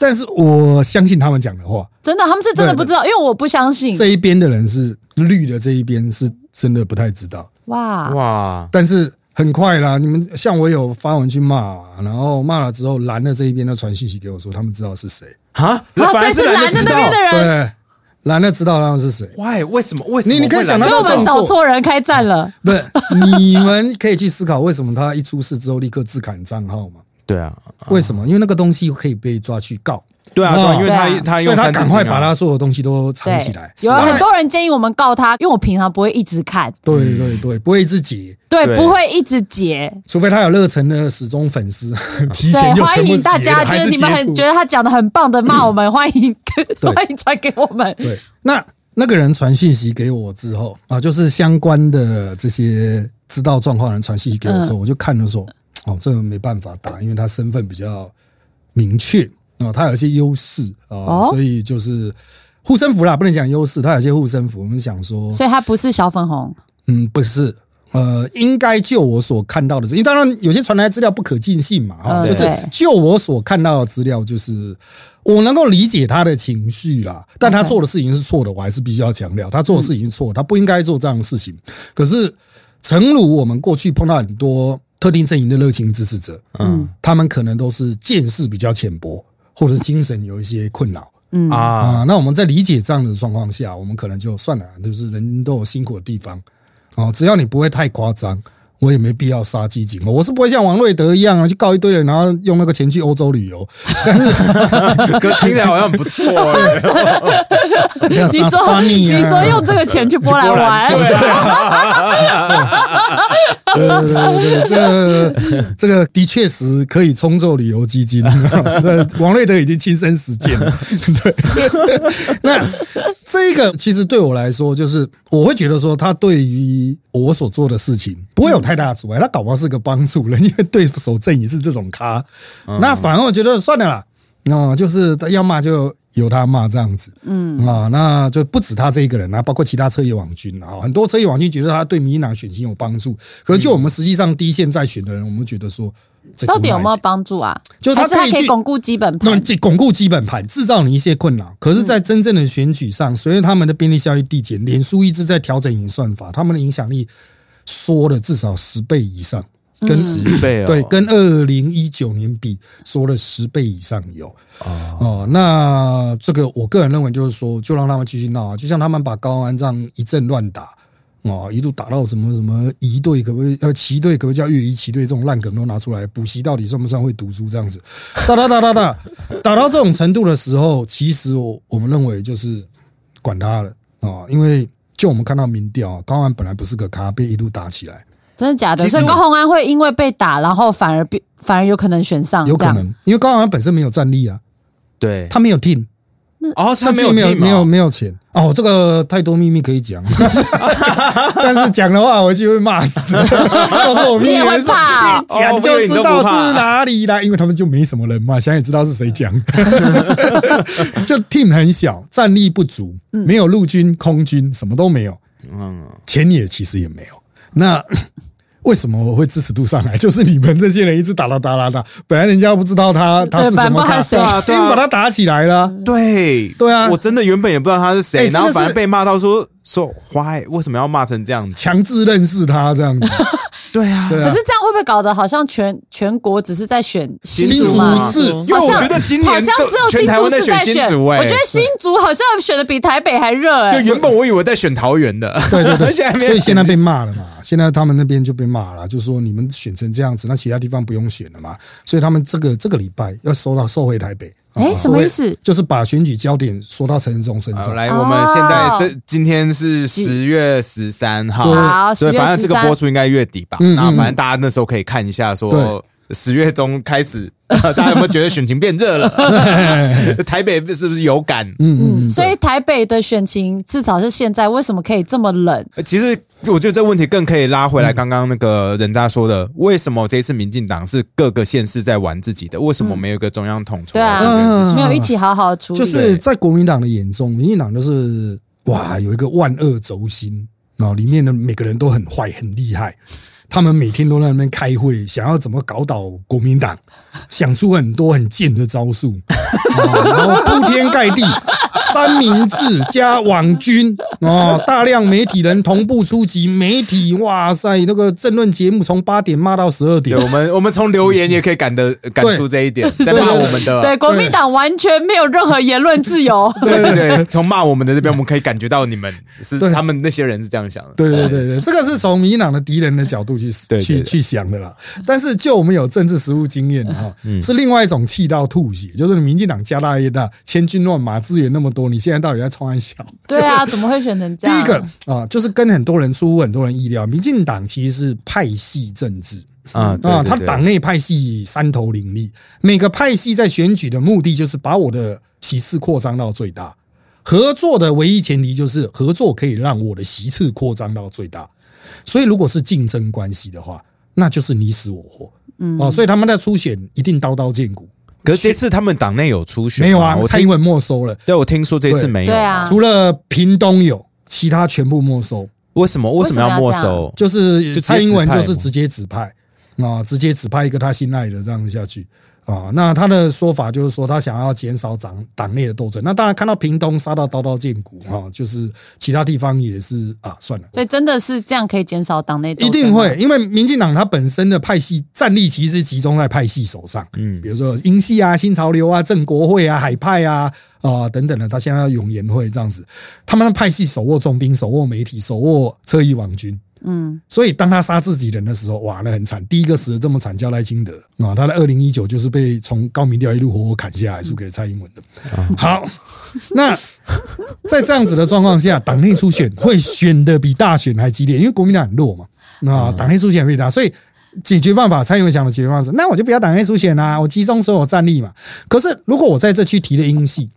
但是我相信他们讲的话，真的他们是真的不知道，因为我不相信。这一边的人是绿的，这一边是真的不太知道。哇，哇，但是很快啦，你们像我有发文去骂，然后骂了之后，蓝的这一边都传信息给我说，他们知道是谁。啊，啊，反所以是蓝的那边的人对，蓝的知道他们是谁。Why？为什么？为什么你你可以想到所以我们找错人开战了。不是，你们可以去思考为什么他一出事之后立刻自砍账号嘛？对啊，为什么？因为那个东西可以被抓去告，对啊，对因为他他所以他赶快把他所有东西都藏起来。有很多人建议我们告他，因为我平常不会一直看，对对对，不会一直解，对，不会一直截。除非他有热忱的始终粉丝，提前欢迎大家，就是你们很觉得他讲的很棒的，骂我们，欢迎对。欢迎传给我们。对，那那个人传信息给我之后啊，就是相关的这些知道状况的人传信息给我之后，我就看了说，哦，这个没办法打，因为他身份比较明确啊，他有一些优势啊，哦所以就是护身符啦，不能讲优势，他有些护身符，我们想说，所以他不是小粉红，嗯，不是。呃，应该就我所看到的是，因为当然有些传来的资料不可尽信嘛，哈、就是就我所看到的资料，就是我能够理解他的情绪啦，但他做的事情是错的，我还是必须要强调，他做的事情是错的，他不应该做这样的事情。可是，诚如我们过去碰到很多特定阵营的热情支持者，嗯。他们可能都是见识比较浅薄，或者是精神有一些困扰。嗯。啊，啊，那我们在理解这样的状况下，我们可能就算了，就是人都有辛苦的地方，哦，只要你不会太夸张，我也没必要杀鸡儆猴。我是不会像王瑞德一样啊，去告一堆人，然后用那个钱去欧洲旅游。哥听起来好像不错欸 你说你说用这个钱去波兰玩，对啊，对对对对，这个这个的确实可以充作旅游基金。王瑞德已经亲身实践了。对，那这个其实对我来说，就是我会觉得说，他对于我所做的事情不会有太大的阻碍，他搞不好是个帮助了，因为对手阵也是这种咖。那反而我觉得算了啦，哦，就是他要骂就。由他骂这样子，嗯啊，那就不止他这一个人啊，包括其他车业网军啊，很多车业网军觉得他对民进党选情有帮助，可是就我们实际上第一线在选的人，我们觉得说，到底有没有有？帮助啊？就是他是他可以巩固基本盘？这巩固基本盘，制造你一些困扰。可是，在真正的选举上，随着他们的便利效益递减，脸书一直在调整演算法，他们的影响力缩了至少十倍以上，跟十倍哦，对，跟二零一九年比，缩了十倍以上有。哦，那这个我个人认为就是说，就让他们继续闹啊，就像他们把高安这样一阵乱打。哦，一度打到什么什么一队，可不可以呃旗队，可不可以叫越一旗队？这种烂梗都拿出来，补习到底算不算会读书？这样子，打打打打打，打到这种程度的时候，其实我我们认为就是管他了哦，因为就我们看到民调啊，高安本来不是个咖，被一路打起来，真的假的？其实所以高鸿安会因为被打，然后反而变，反而有可能选上，有可能，因为高安本身没有战力啊，对，他没有 team，哦，他没有没有没有没有钱。哦，这个太多秘密可以讲，但是讲的话我就会骂死，到时候我秘密你也会人说怕。哦一讲就知道是哪里啦，因为他们就没什么人嘛，想也知道是谁讲，就 team 很小，战力不足，没有陆军、空军，什么都没有，嗯，钱也其实也没有，那。为什么我会支持度上来？就是你们这些人一直打打打打打，本来人家不知道他他是怎么看，本来不知道他谁硬把他打起来了。对对啊我真的原本也不知道他是谁，然后反而被骂到说说 why 为什么要骂成这样子？强制认识他这样子，对啊，对啊。可是，这样会不会搞得好像全全国只是在选新新竹？是因为我觉得今年好像只有新竹台湾在选是在选，新竹哎，我觉得新竹好像选的比台北还热哎、对原本我以为在选桃园的，对对对，现在没所以现在被骂了嘛，现在他们那边就被骂了，就说你们选成这样子，那其他地方不用选了嘛，所以他们这个这个礼拜要收到收回台北，哎啊什么意思？就是把选举焦点说到陈时中身上。来，我们现在哦这今天是十月十三号，好10月所以反正这个播出应该月底吧。那反正大家那时候可以看一下，说对十月中开始，大家有没有觉得选情变热了？台北是不是有感？嗯嗯，所以台北的选情至少是现在为什么可以这么冷？其实我觉得这个问题更可以拉回来，刚刚那个人渣说的，为什么这一次民进党是各个县市在玩自己的？为什么没有一个中央统筹？对啊没有一起好好处理，就是在国民党的眼中，民进党就是哇有一个万恶轴心，啊里面的每个人都很坏很厉害，他们每天都在那边开会，想要怎么搞倒国民党，想出很多很贱的招数，然后铺天盖地三明治加网军哦，大量媒体人同步出击，媒体哇塞，那个政论节目从八点骂到十二点，。我们我们从留言也可以感得感出这一点，在骂我们的，对，国民党完全没有任何言论自由。对对对，从骂我们的这边，我们可以感觉到你们是他们那些人是这样想的。对对对对，这个是从民进党的敌人的角度去去去想的啦。但是就我们有政治实务经验哈，嗯是另外一种气到吐血，就是民进党家大业大，千军万马，资源那么多，你现在到底在冲安小？对啊，怎么会选成这样？第一个啊，就是跟很多人出乎很多人意料，民进党其实是派系政治。啊对啊，他党内派系三头林立，每个派系在选举的目的就是把我的席次扩张到最大。合作的唯一前提就是合作可以让我的席次扩张到最大。所以如果是竞争关系的话，那就是你死我活。嗯，哦，所以他们在初选一定刀刀见骨。可是这次他们党内有初选没有啊我，蔡英文没收了，对我听说这次没有，对。啊。除了屏东有，其他全部没收。为什么？为什么要没收？就是蔡英文就是直接指派啊，直接指派一个他信赖的这样子下去啊。那他的说法就是说，他想要减少党党内的斗争。那当然看到屏东杀到刀刀见骨哦，就是其他地方也是啊，算了。所以真的是这样可以减少党内斗争一定会，因为民进党它本身的派系战力其实集中在派系手上，嗯，比如说英系啊、新潮流啊、正国会啊、海派啊啊、等等的，他现在要永延会这样子，他们的派系手握重兵、手握媒体、手握侧翼网军，嗯，所以当他杀自己人的时候，哇，那很惨。第一个死的这么惨叫赖清德啊，他在二零一九就是被从高民调一路活活砍下来，输给蔡英文的。好，那在这样子的状况下，党内初选会选的比大选还激烈，因为国民党很弱嘛，啊党内初选会大，所以。解决办法，蔡英文想的解决方式，那我就不要党内初选啦、我集中所有战力嘛。可是如果我在这区提了英系，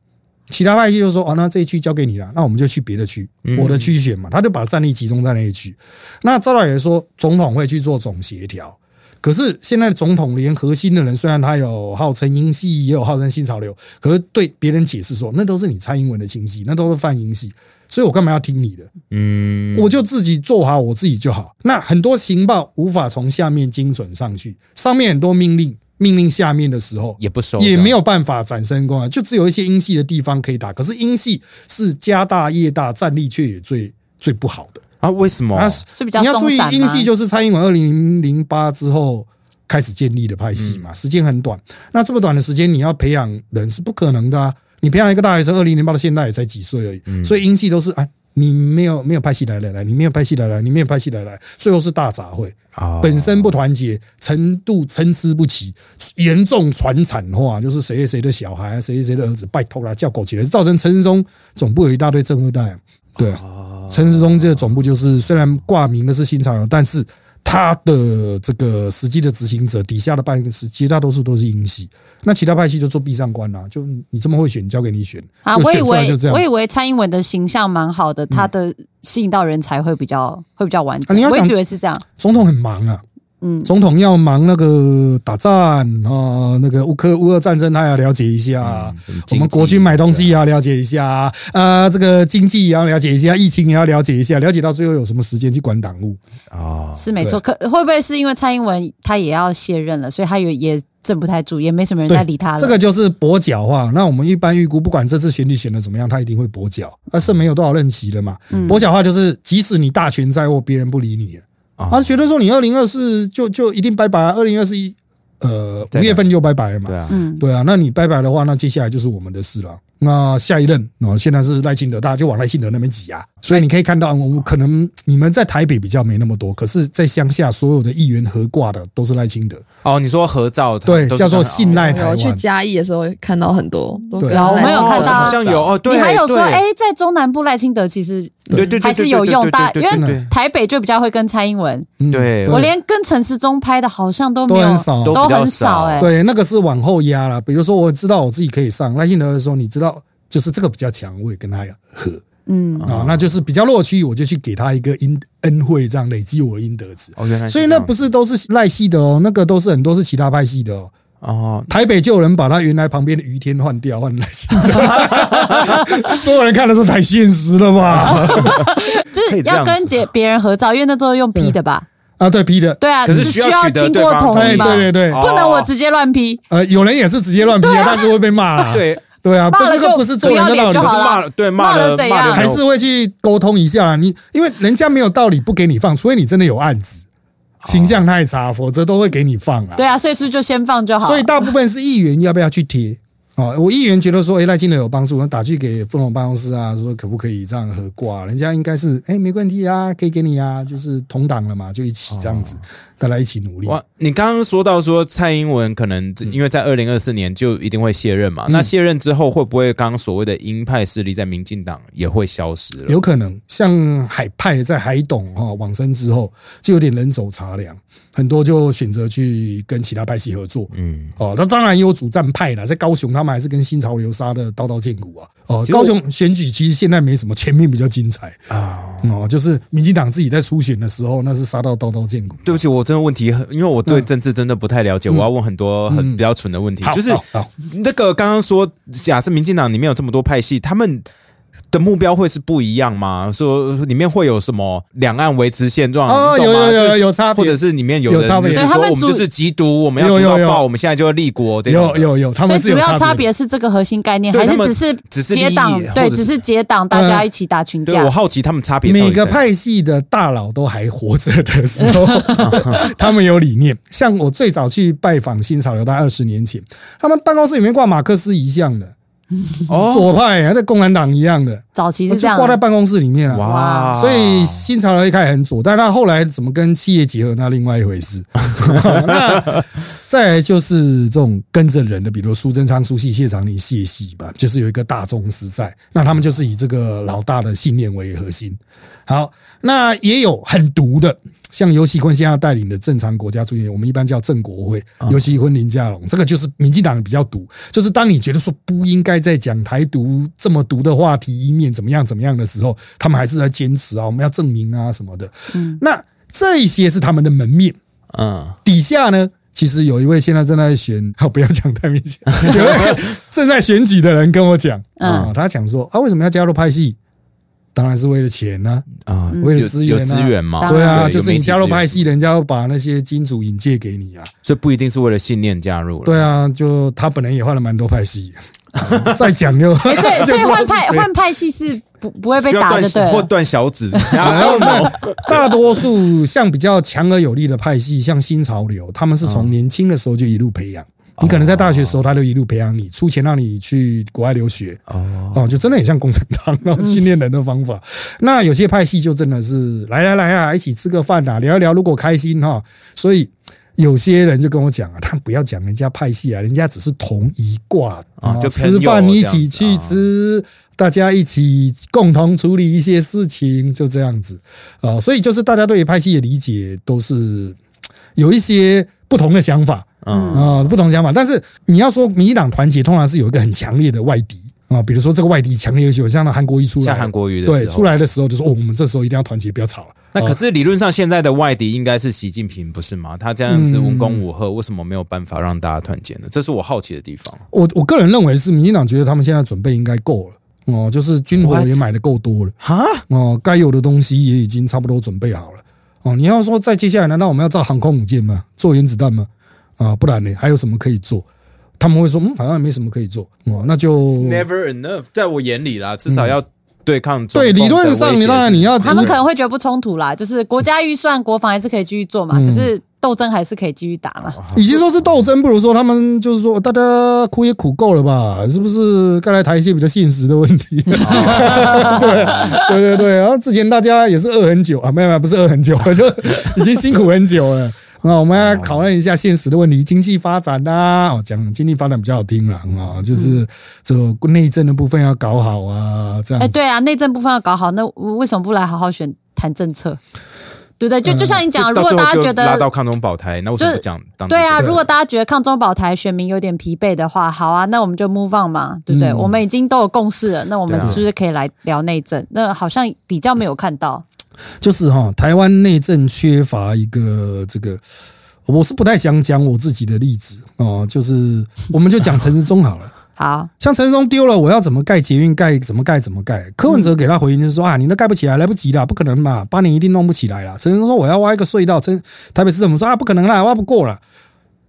其他派系就说哦，那这一区交给你了，那我们就去别的区，我的区选嘛，他就把战力集中在那一区。那赵老爷说，总统会去做总协调。可是现在总统连核心的人，虽然他有号称英系，也有号称新潮流，可是对别人解释说，那都是你蔡英文的亲戚，那都是泛英系，所以我干嘛要听你的？嗯，我就自己做好我自己就好。那很多情报无法从下面精准上去，上面很多命令，命令下面的时候也不收，也没有办法产生功啊，就只有一些英系的地方可以打。可是英系是家大业大，战力却也最最不好的。啊？为什么？它是比较你要注意英系就是蔡英文二零零八之后开始建立的派系嘛，时间很短。那这么短的时间，你要培养人是不可能的啊！你培养一个大学生，二零零八到现在也才几岁而已，所以英系都是哎。你没有没有拍戏来来来，你没有拍戏来来，你没有拍戏来来，最后是大杂烩，哦本身不团结，程度参差不齐，严重传产化，就是谁谁谁的小孩，谁谁谁的儿子，拜托啦，叫狗起来，造成陈世忠总部有一大堆正二代，对啊，陈世忠这个总部就是虽然挂名的是新潮流，但是他的这个实际的执行者底下的办公室绝大多数都是英系，那其他派系就做壁上观啦，就你这么会选，交给你选啊，我以为我以为蔡英文的形象蛮好的，他的吸引到人才会比较会比较完整。我一啊你要想直以为是这样，总统很忙啊，嗯总统要忙那个打仗啊，那个乌克乌俄战争他要了解一下，嗯我们国军买东西也要了解一下啊，这个经济也要了解一下，疫情也要了解一下，了解到最后有什么时间去管党务？啊，是没错。可会不会是因为蔡英文他也要卸任了，所以他也也镇不太住，也没什么人对在理他了？这个就是跛脚化。那我们一般预估，不管这次选举选的怎么样，他一定会跛脚。而是没有多少任期了嘛，嗯跛脚化就是即使你大权在握，别人不理你他觉得说你二零二四就就一定拜拜啊，二零二四一呃五月份就拜拜了嘛对。啊，嗯，对啊，那你拜拜的话，那接下来就是我们的事了。那下一任哦，现在是赖清德，大家就往赖清德那边挤啊。所以你可以看到，我们可能你们在台北比较没那么多，可是，在乡下所有的议员合挂的都是赖清德，哦，你说合照，对，叫做信赖台湾。我去嘉义的时候会看到很多，都对。然后我们有看到。好像有哦，对，你还有说，哎，在中南部赖清德其实对对对，还是有用大，因为台北就比较会跟蔡英文，嗯对。我连跟陈时中拍的好像都没有，都很少。都很少。少哎。对，那个是往后压了。比如说，我知道我自己可以上赖清德的时候，你知道，就是这个比较强，我也跟他合嗯，啊，那就是比较弱区，我就去给他一个恩恩惠，这样累积我的应得值。哦，原来所以那不是都是赖系的哦，那个都是很多是其他派系的哦。哦，台北就有人把他原来旁边的于天换掉，换赖系的，所有人看的时候太现实了吧？就是要跟别别人合照，因为那都是用 P 的吧？啊，对，P 的，对啊，可是是需要经过同意吧？对对对，哦不能我直接乱 P。呃，有人也是直接乱 P 啊，但是会被骂。对，对啊，骂了就这个不是做人的道理就，好了骂了对骂骂了骂了还是会去沟通一下啦。你因为人家没有道理不给你放，除非你真的有案子，形象太差，否则都会给你放啊。对啊，所以是就先放就好。所以大部分是议员要不要去贴哦？我议员觉得说，哎，赖清德有帮助，我打去给副总办公室啊，说可不可以这样合挂？人家应该是哎，没问题啊，可以给你啊，就是同党了嘛，就一起这样子，大家一起努力。哇，你刚刚说到说蔡英文可能嗯因为在二零二四年就一定会卸任嘛，那卸任之后会不会刚刚所谓的鹰派势力在民进党也会消失了？有可能像海派在海董哈往生之后，就有点人走茶凉，很多就选择去跟其他派系合作。嗯，哦，那当然也有主战派啦，在高雄他们还是跟新潮流杀的刀刀见骨啊。哦，高雄选举其实现在没什么，前面比较精彩啊。哦，就是民进党自己在初选的时候，那是杀到刀刀见骨。对不起，我真的问题很，因为我对政治真的不太了解，我要问很多很嗯。比较蠢的问题，好就是那个刚刚说，假设民进党里面有这么多派系，他们。的目标会是不一样吗？说里面会有什么两岸维持现状？哦，有吗有有有有差别，或者是里面有人就是说我们就是缉毒，我们要有有有读到爆，我们现在就要立国这种。有有有，他所以们是主要差差别是这个核心概念，还是只是只是结党？对，只是结党，大家一起打群架我。好奇他们差别每个派系的大佬都还活着的时候，他们有理念。像我最早去拜访新潮流，大概二十年前，他们办公室里面挂马克思遗像的，哦 左派还在共产党一样的，早期就是这样挂在办公室里面啊。哇，所以新潮流一开始很左，但他后来怎么跟企业结合，那另外一回事。那再来就是这种跟着人的，比如苏贞昌、苏系、谢长廷、谢系吧，就是有一个大宗师在，那他们就是以这个老大的信念为核心。好，那也有很毒的，像尤熙坤现在带领的正常国家主义，我们一般叫正国会，尤熙坤、林佳龙，这个就是民进党比较毒，就是当你觉得说不应该再讲台独这么毒的话题，以免怎么样怎么样的时候，他们还是在坚持啊，我们要证明啊什么的。嗯，那这一些是他们的门面，啊，底下呢，其实有一位现在正在选，好不要讲太明显，有一位正在选举的人跟我讲，啊、他讲说啊，为什么要加入派系？当然是为了钱呢、啊，为了资源啊有资源嘛？对啊，就是你加入派，系，人家要把那些金主引荐给你啊。源所以不一定是为了信念加入了。对啊，就他本人也换了蛮多派系，啊 再讲就 哎，所以 所以换派换派系是不不会被打的，对或。断小指，然然后后呢，大多数像比较强而有力的派系，像新潮流，他们是从年轻的时候就一路培养。你可能在大学的时候，他就一路培养你，出钱让你去国外留学，哦，就真的很像共产党然后训练人的方法。那有些派系就真的是来来来啊，一起吃个饭啊，聊一聊，如果开心哈。所以有些人就跟我讲啊，他不要讲人家派系啊，人家只是同一挂啊就吃饭一起去吃，大家一起共同处理一些事情，就这样子啊、所以就是大家对于派系的理解都是有一些不同的想法。嗯啊、不同想法。但是你要说民进党团结，通常是有一个很强烈的外敌啊、比如说这个外敌强烈有像那韩国瑜出来，像韩国瑜的时候对出来的时候就说哦，我们这时候一定要团结，不要吵了。那可哦是理论上现在的外敌应该是习近平，不是吗？他这样子嗯文攻武赫，为什么没有办法让大家团结呢？这是我好奇的地方。我我个人认为是民进党觉得他们现在准备应该够了。哦，就是军火也买的够多了，哈，哦，该有的东西也已经差不多准备好了。哦，你要说再接下来，难道我们要造航空母舰吗？做原子弹吗？啊，不然呢？还有什么可以做？他们会说，嗯，好像也没什么可以做。哦，那就 Never enough，在我眼里啦，至少要对抗对理论上，你当然你要他们可能会觉得不冲突啦，就是国家预算、国防还是可以继续做嘛，可是斗争还是可以继续打嘛。与其说是斗争，不如说他们就是说，大家苦也苦够了吧？是不是该来谈一些比较现实的问题？对对对对，然后之前大家也是饿很久啊，没有没有，不是饿很久，就已经辛苦很久了。那我们要讨论一下现实的问题，经济发展呐、哦，讲经济发展比较好听啦啊，就是这个内政的部分要搞好啊，这哎，样子。对啊，内政部分要搞好，那为什么不来好好选谈政策？对不对？就就像你讲，如果大家觉得拉到抗中保台，那为什么就不讲当对啊，如果大家觉得抗中保台选民有点疲惫的话，好啊，那我们就 move on 嘛，对不对？嗯我们已经都有共识了，那我们是不是可以来聊内政？那好像比较没有看到，就是哈，台湾内政缺乏一个这个，我是不太想讲我自己的例子哦，就是我们就讲陈时中好了。好，像陈时中丢了，我要怎么盖捷运？盖怎么盖？怎么盖？柯文哲给他回应就是说啊，你那盖不起来，来不及了，不可能嘛，八年一定弄不起来了。陈时中说我要挖一个隧道，陈台北市政府说啊，不可能啦，挖不过了。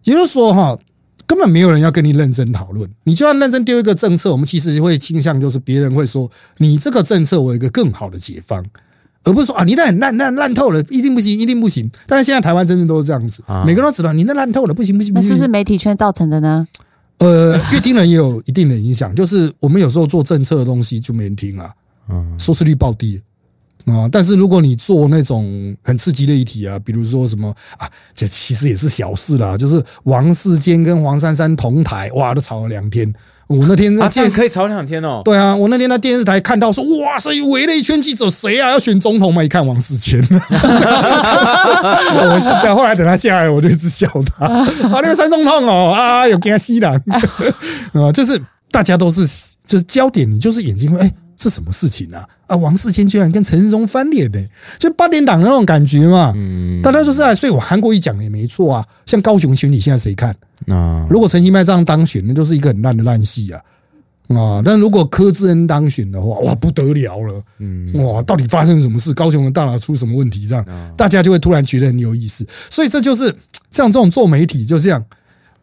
也就是说哈，根本没有人要跟你认真讨论。你就算认真丢一个政策，我们其实会倾向就是别人会说你这个政策我有一个更好的解方，而不是说啊你那很烂烂烂透了，一定不行，一定不行。但是现在台湾真的都是这样子，每个人都知道你那烂透了，不行不行不行。那是不是媒体圈造成的呢？呃，乐听人也有一定的影响，就是我们有时候做政策的东西就没人听啊，嗯，收视率暴跌。啊！但是如果你做那种很刺激的议题啊，比如说什么啊，这其实也是小事啦。就是王世坚跟黄珊珊同台，哇，都吵了两天。我那天啊，这样可以吵两天哦。对啊，我那天在电视台看到说，哇塞，围了一圈记者，谁啊？要选总统嘛？一看王世坚。我是等后来等他下来，我就一直笑他。啊，那个三总统哦，啊，有给他吸了啊，就是大家都是就是焦点，你就是眼睛会哎。是什么事情呢？啊，王世坚居然跟陈世忠翻脸呢？就八点档那种感觉嘛。嗯，大家说是啊，所以我韩国一讲也没错啊。像高雄选举现在谁看？啊，如果陈其迈这样当选，那就是一个很烂的烂戏啊。啊，但如果柯志恩当选的话，哇，不得了了。嗯，哇，到底发生什么事？高雄的大脑出什么问题？这样大家就会突然觉得很有意思。所以这就是像这种做媒体，就这样。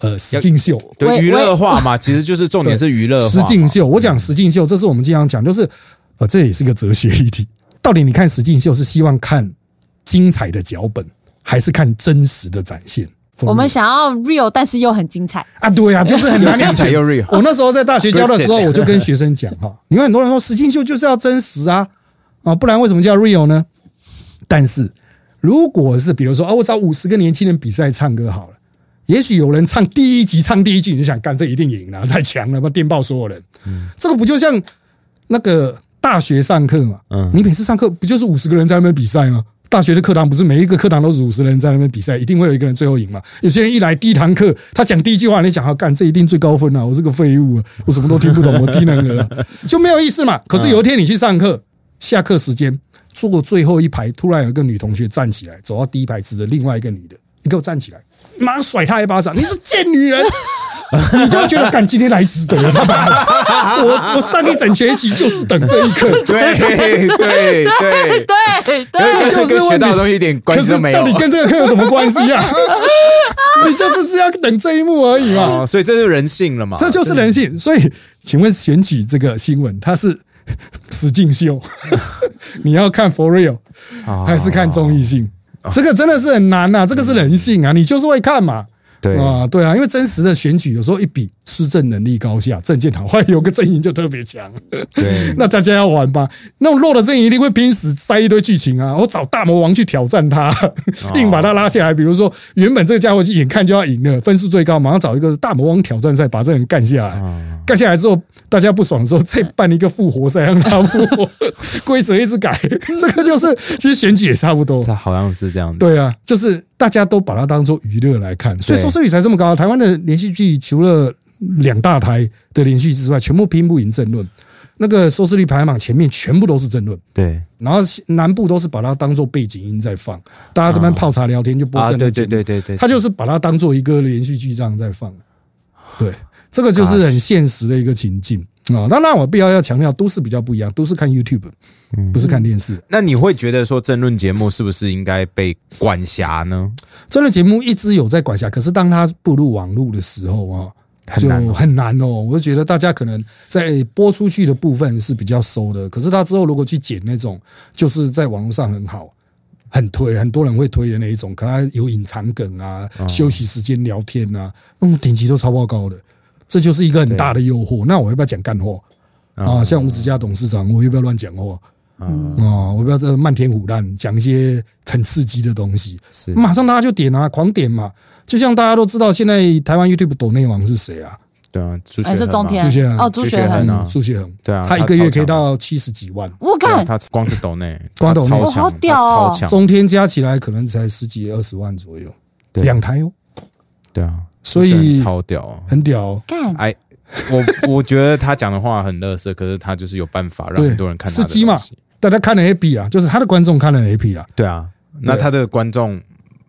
呃，实境秀对娱乐化嘛，其实就是重点是娱乐。实境秀，我讲实境秀，这是我们经常讲，就是呃，这也是个哲学议题。到底你看实境秀是希望看精彩的脚本，还是看真实的展现？我们想要 real，但是又很精彩啊！对呀，就是很难 精彩又 real。我那时候在大学教的时候，我就跟学生讲哈，你看很多人说实境秀就是要真实啊啊，不然为什么叫 real 呢？但是如果是比如说啊，我找五十个年轻人比赛唱歌好了。也许有人唱第一集唱第一句，你就想干这一定赢了，太强了，把电报所有人。这个不就像那个大学上课嘛？嗯，你每次上课不就是五十个人在那边比赛吗？大学的课堂不是每一个课堂都是五十人在那边比赛，一定会有一个人最后赢嘛？有些人一来第一堂课，他讲第一句话，你想要干这一定最高分啊！我是个废物啊，我什么都听不懂，我低能儿，就没有意思嘛。可是有一天你去上课，下课时间坐最后一排，突然有一个女同学站起来，走到第一排指着另外一个女的，你给我站起来。马上甩他一巴掌！你是贱女人，你就觉得干今天来值得？我我上一整学期就是等这一刻。对对对对对，就是学到东西一点关系都没有。到底跟这个课有什么关系啊？你就是这样等这一幕而已嘛。所以这是人性了嘛？这就是人性。所以，请问选举这个新闻，它是实境秀？你要看 for real，还是看综艺性？这个真的是很难呐，这个是人性啊，你就是会看嘛，对啊，对啊，因为真实的选举有时候一比。施政能力高下，政见好坏，有个阵营就特别强。对，那大家要玩吧？那种弱的阵营一定会拼死塞一堆剧情啊！我找大魔王去挑战他，硬把他拉下来。比如说，原本这个家伙眼看就要赢了，分数最高，马上找一个大魔王挑战赛，把这人干下来。干下来之后，大家不爽的时候，再办一个复活赛让他复活。规则一直改，这个就是其实选举也差不多。好像是这样。对啊，就是大家都把它当做娱乐来看，所以收视率才这么高。台湾的连续剧除了两大台的连续之外，全部拼不赢政论。那个收视率排行榜前面全部都是争论。对，然后南部都是把它当做背景音在放，大家这边泡茶聊天就播争论。对对对对对，他就是把它当做一个连续剧这样在放。对，这个就是很现实的一个情境啊。那那，我必要要强调，都市比较不一样，都是看 YouTube，不是看电视。那你会觉得说争论节目是不是应该被管辖呢？争论节目一直有在管辖，可是当它步入网络的时候啊。就很难哦，我就觉得大家可能在播出去的部分是比较收的，可是他之后如果去剪那种，就是在网络上很好、很推，很多人会推的那一种，可能有隐藏梗啊，休息时间聊天啊，那么点击都超爆高的，这就是一个很大的诱惑。那我要不要讲干货啊？像吴子嘉董事长，我要不要乱讲话啊？我不要这漫天虎烂，讲一些很刺激的东西，是马上大家就点啊，狂点嘛。就像大家都知道，现在台湾 YouTube 抖内王是谁啊？对啊，朱还是中天？朱学恒哦，朱学恒啊，朱学恒，对啊，他一个月可以到七十几万。我看他光是抖内，光抖内好屌强。中天加起来可能才十几二十万左右，两台哦。对啊，所以超屌，很屌。干哎，我 我觉得他讲的话很乐色，可是他就是有办法让很多人看。司机嘛，大家看了 A P 啊，就是他的观众看了 A P 啊。对啊，那他的观众。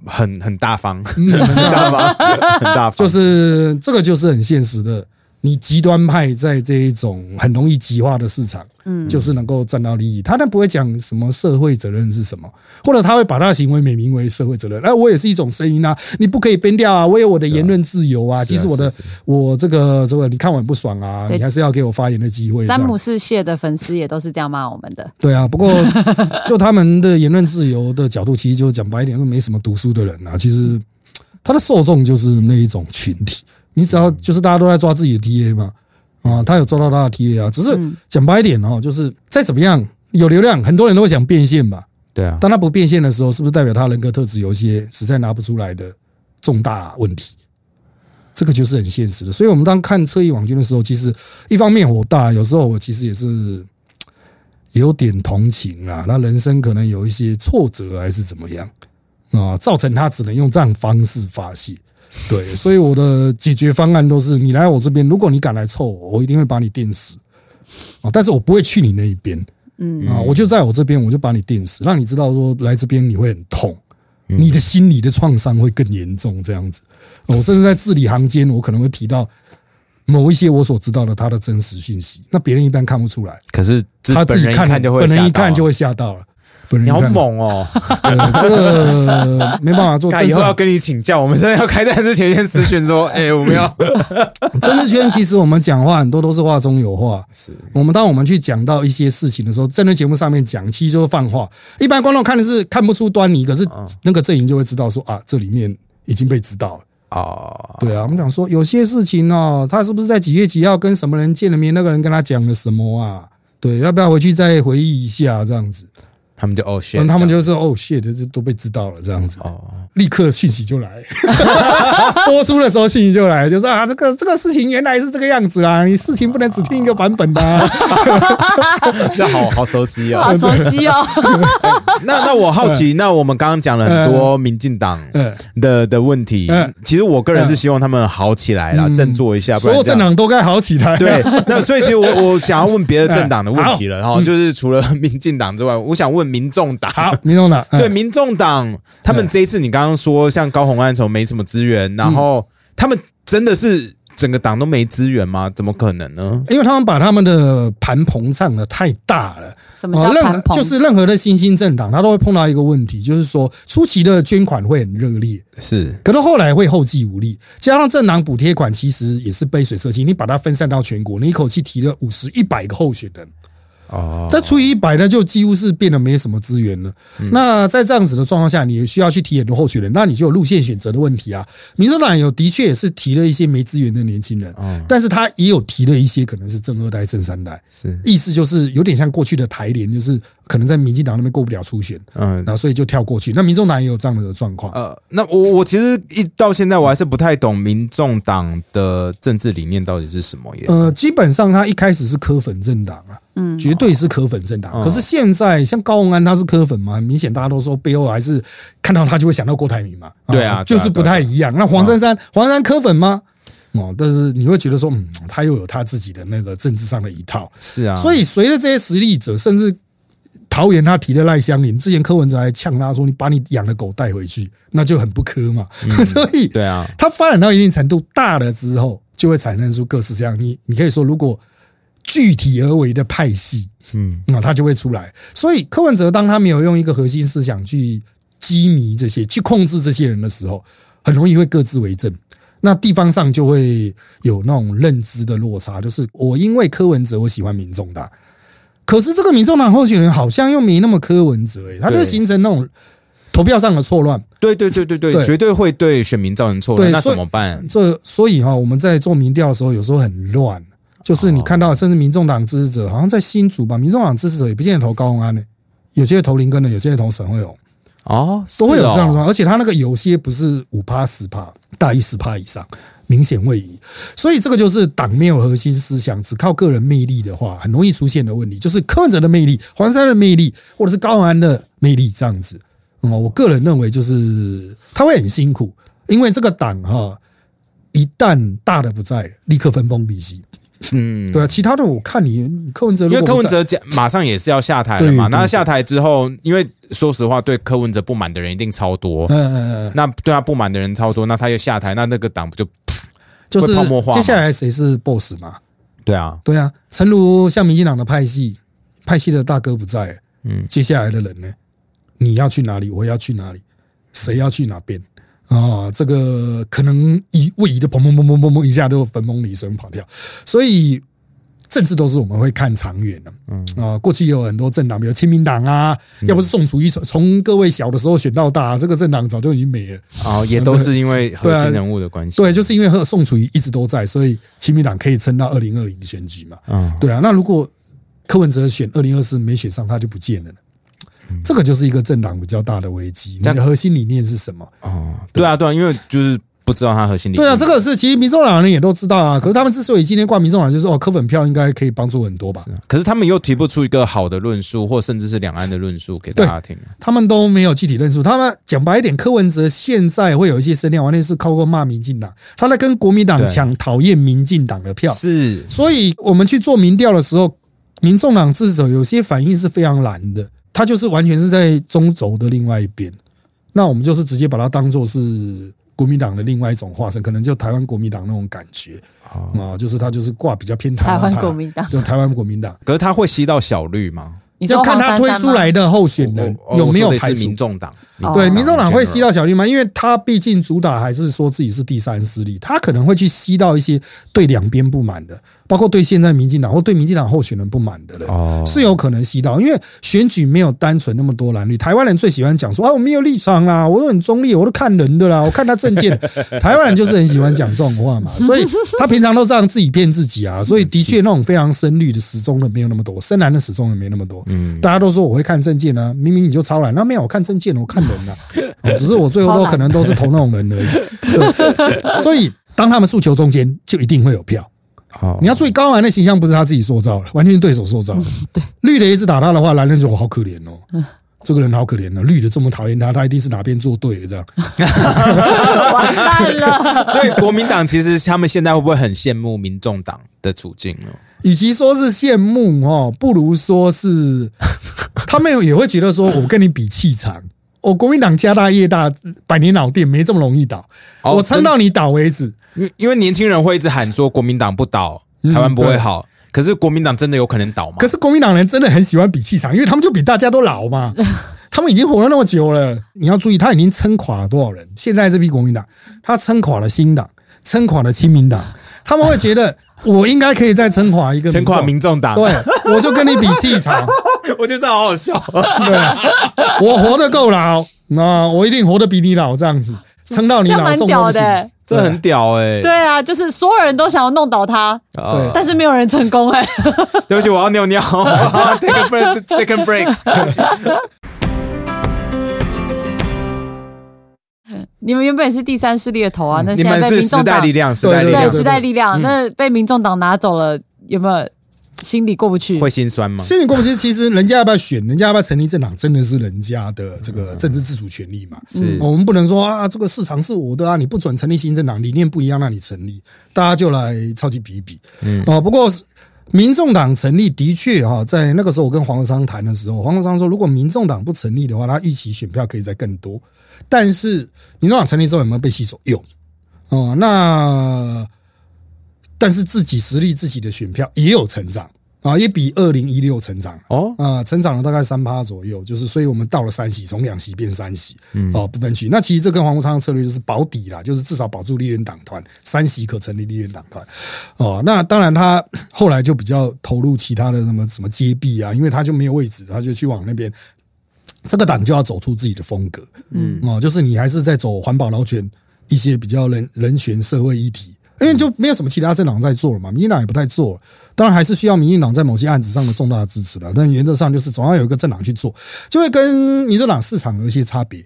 很很大方，很 大方，很大方，就是这个就是很现实的你极端派在这一种很容易极化的市场，嗯，就是能够占到利益。他那不会讲什么社会责任是什么，或者他会把他的行为美名为社会责任。哎，我也是一种声音啊，你不可以编掉啊，我有我的言论自由啊。其实我的我这个这个，你看我很不爽啊，你还是要给我发言的机会。詹姆斯谢的粉丝也都是这样骂我们的。对啊，不过 就他们的言论自由的角度，其实就讲白一点，都没什么读书的人啊。其实他的受众就是那一种群体。你只要就是大家都在抓自己的 TA 嘛，啊，他有抓到他的 TA 啊，只是讲白一点哦，就是再怎么样有流量，很多人都会想变现嘛，对啊。当他不变现的时候，是不是代表他人格特质有一些实在拿不出来的重大问题？这个就是很现实的。所以我们当看侧翼网军的时候，其实一方面火大，有时候我其实也是 有点同情啊，那人生可能有一些挫折还是怎么样啊，造成他只能用这样方式发泄。对，所以我的解决方案都是：你来我这边，如果你敢来凑我，我一定会把你电死啊！但是我不会去你那一边，嗯啊，我就在我这边，我就把你电死，让你知道说来这边你会很痛，你的心理的创伤会更严重。这样子，我甚至在字里行间，我可能会提到某一些我所知道的他的真实信息，那别人一般看不出来，可是他自己看就会，本人一看就会吓到了。你好猛哦！这个没办法做。以后要跟你请教，我们现在要开战之前先咨询说：“ 哎，我们要政治圈，其实我们讲话很多都是话中有话。是我们当我们去讲到一些事情的时候，政治节目上面讲，其实就是放话。一般观众看的是看不出端倪，可是那个阵营就会知道说啊，这里面已经被知道了啊。对啊，我们讲说有些事情哦，他是不是在几月几号跟什么人见了面？那个人跟他讲了什么啊？对，要不要回去再回忆一下？这样子。他们就哦谢，他们就是哦谢，这这都被知道了，这样子，哦，立刻信息就来，播出的时候信息就来，就是啊，这个这个事情原来是这个样子啦，你事情不能只听一个版本的，这好好熟悉哦，好熟悉哦。那那我好奇，那我们刚刚讲了很多民进党的的问题，其实我个人是希望他们好起来了，振作一下，所有政党都该好起来。对，那所以其实我我想要问别的政党的问题了，然后就是除了民进党之外，我想问。民众党。好，民众党对民众党，他们这一次你刚刚说像高红安什么没什么资源，然后他们真的是整个党都没资源吗？怎么可能呢？因为他们把他们的盘膨胀的太大了。什么叫盘膨？就是任何的新兴政党，他都会碰到一个问题，就是说初期的捐款会很热烈，是，可能后来会后继无力，加上政党补贴款其实也是杯水车薪，你把它分散到全国，你一口气提了五十一百个候选人。哦，但除以一百呢，就几乎是变得没什么资源了。那在这样子的状况下，你需要去提很多候选人，那你就有路线选择的问题啊。民主党有的确也是提了一些没资源的年轻人，但是他也有提了一些可能是正二代、正三代，是意思就是有点像过去的台联，就是可能在民进党那边过不了初选，嗯，然后所以就跳过去。那民众党也有这样的状况。呃，那我我其实一到现在我还是不太懂民众党的政治理念到底是什么耶？呃，基本上他一开始是科粉政党啊。嗯，绝对是科粉政党。可是现在像高鸿安他是科粉吗？明显大家都说背后还是看到他就会想到郭台铭嘛。对啊，就是不太一样。那黄珊珊，黄珊珊科粉吗？哦，但是你会觉得说，嗯，他又有他自己的那个政治上的一套。是啊，所以随着这些实力者，甚至桃园他提的赖香林，之前柯文哲还呛他说：“你把你养的狗带回去，那就很不科嘛。” 所以，对啊，他发展到一定程度大了之后，就会产生出各式各样。你你可以说，如果具体而为的派系，嗯，那他就会出来。所以柯文哲当他没有用一个核心思想去激迷这些、去控制这些人的时候，很容易会各自为政。那地方上就会有那种认知的落差，就是我因为柯文哲我喜欢民众党，可是这个民众党候选人好像又没那么柯文哲，哎，他就形成那种投票上的错乱。对对对对对，绝对会对选民造成错乱。那怎么办？这所以哈，我们在做民调的时候，有时候很乱。就是你看到，甚至民众党支持者好像在新竹吧，民众党支持者也不见得投高鸿安呢，有些投林根的，有些投沈惠荣，哦，都会有这样的状况。而且他那个有些不是五趴十趴，大于十趴以上，明显位移。所以这个就是党没有核心思想，只靠个人魅力的话，很容易出现的问题，就是柯文哲的魅力、黄山的魅力，或者是高鸿安的魅力这样子。嗯，我个人认为就是他会很辛苦，因为这个党哈，一旦大的不在，立刻分崩离析。嗯，对啊，其他的我看你柯文哲，因为柯文哲讲马上也是要下台了嘛。那下台之后，因为说实话，对柯文哲不满的人一定超多。嗯嗯嗯。那对他不满的人超多，那他又下台，那那个党不就？就是泡沫化接下来谁是 boss 嘛？对啊，对啊，诚如像民进党的派系，派系的大哥不在，嗯，接下来的人呢？你要去哪里？我要去哪里？谁要去哪边？啊，这个可能一位移的砰砰砰砰砰砰一下就分崩离析跑掉，所以政治都是我们会看长远的。嗯啊，过去有很多政党，比如亲民党啊，要不是宋楚瑜从从各位小的时候选到大，这个政党早就已经没了。哦，也都是因为核心人物的关系。对，就是因为和宋楚瑜一直都在，所以亲民党可以撑到二零二零的选举嘛。嗯，对啊，那如果柯文哲选二零二四没选上，他就不见了呢。这个就是一个政党比较大的危机。你的核心理念是什么？哦，对啊，对啊，因为就是不知道他核心理念。对啊，这个是其实民众党人也都知道啊。可是他们之所以今天挂民众党，就是哦，柯粉票应该可以帮助很多吧？可是他们又提不出一个好的论述，或甚至是两岸的论述给大家听。他们都没有具体论述。他们讲白一点，柯文哲现在会有一些声量，完全是靠过骂民进党，他在跟国民党抢讨厌民进党的票。是，所以我们去做民调的时候，民众党支持者有些反应是非常难的。他就是完全是在中轴的另外一边，那我们就是直接把它当做是国民党的另外一种化身，可能就台湾国民党那种感觉啊，就是他就是挂比较偏台湾国民党，就台湾国民党。可是他会吸到小绿吗？要看他推出来的候选人有没有排除民众党。对，民众党会吸到小绿吗？因为他毕竟主打还是说自己是第三势力，他可能会去吸到一些对两边不满的。包括对现在民进党或对民进党候选人不满的人，是有可能吸到，因为选举没有单纯那么多蓝绿。台湾人最喜欢讲说啊，我没有立场啦，我都很中立，我都看人的啦，我看他证件。台湾人就是很喜欢讲这种话嘛，所以他平常都这样自己骗自己啊。所以的确那种非常深绿的始终的没有那么多，深蓝的始终也没那么多。嗯，大家都说我会看证件呢，明明你就超蓝，那没有我看证件，我看 人啊，只是我最后都可能都是投那种人而已。所以当他们诉求中间，就一定会有票。你要注意，高蓝的形象不是他自己塑造的，完全是对手塑造的。对，绿的一直打他的话，蓝的就好可怜哦。这个人好可怜哦，绿的这么讨厌他，他一定是哪边做对了这样。完蛋了。所以国民党其实他们现在会不会很羡慕民众党的处境呢？与其说是羡慕哦，不如说是 他们也会觉得说，我跟你比气场，我国民党家大业大，百年老店没这么容易倒，我撑到你倒为止。因因为年轻人会一直喊说国民党不倒，台湾不会好。可是国民党真的有可能倒吗？可是国民党人真的很喜欢比气场，因为他们就比大家都老嘛。他们已经活了那么久了，你要注意，他已经撑垮了多少人？现在这批国民党，他撑垮了新党，撑垮了亲民党，他们会觉得 我应该可以再撑垮一个，撑垮民众党。对，我就跟你比气场，我觉得这好好笑。对，我活得够老，那我一定活得比你老，这样子撑到你老送东西。这很屌哎！对啊，就是所有人都想要弄倒他，对，但是没有人成功哎。对不起，我要尿尿。Take a break, second break。你们原本是第三势力的头啊，那现在被民众党力量，时代力量，时代力量，那被民众党拿走了，有没有？心里过不去，会心酸吗？心里过不去，其实人家要不要选，人家要不要成立政党，真的是人家的这个政治自主权利嘛。是我们不能说啊，这个市场是我的啊，你不准成立新政党，理念不一样，那你成立，大家就来超级比一比。嗯哦，不过民众党成立的确哈，在那个时候我跟黄国昌谈的时候，黄国昌说，如果民众党不成立的话，他预期选票可以再更多。但是民众党成立之后有没有被吸走？有哦，那。但是自己实力、自己的选票也有成长啊，也比二零一六成长哦啊，成长了大概三趴左右，就是所以我们到了三席，从两席变三席，哦不分区。那其实这跟黄国昌的策略就是保底啦，就是至少保住立院党团三席可成立立院党团哦。那当然他后来就比较投入其他的什么什么接壁啊，因为他就没有位置，他就去往那边。这个党就要走出自己的风格，嗯哦，就是你还是在走环保劳权一些比较人人权社会议题。因为就没有什么其他政党在做了嘛，民进党也不太做，当然还是需要民进党在某些案子上的重大的支持了。但原则上就是总要有一个政党去做，就会跟民众党市场有一些差别。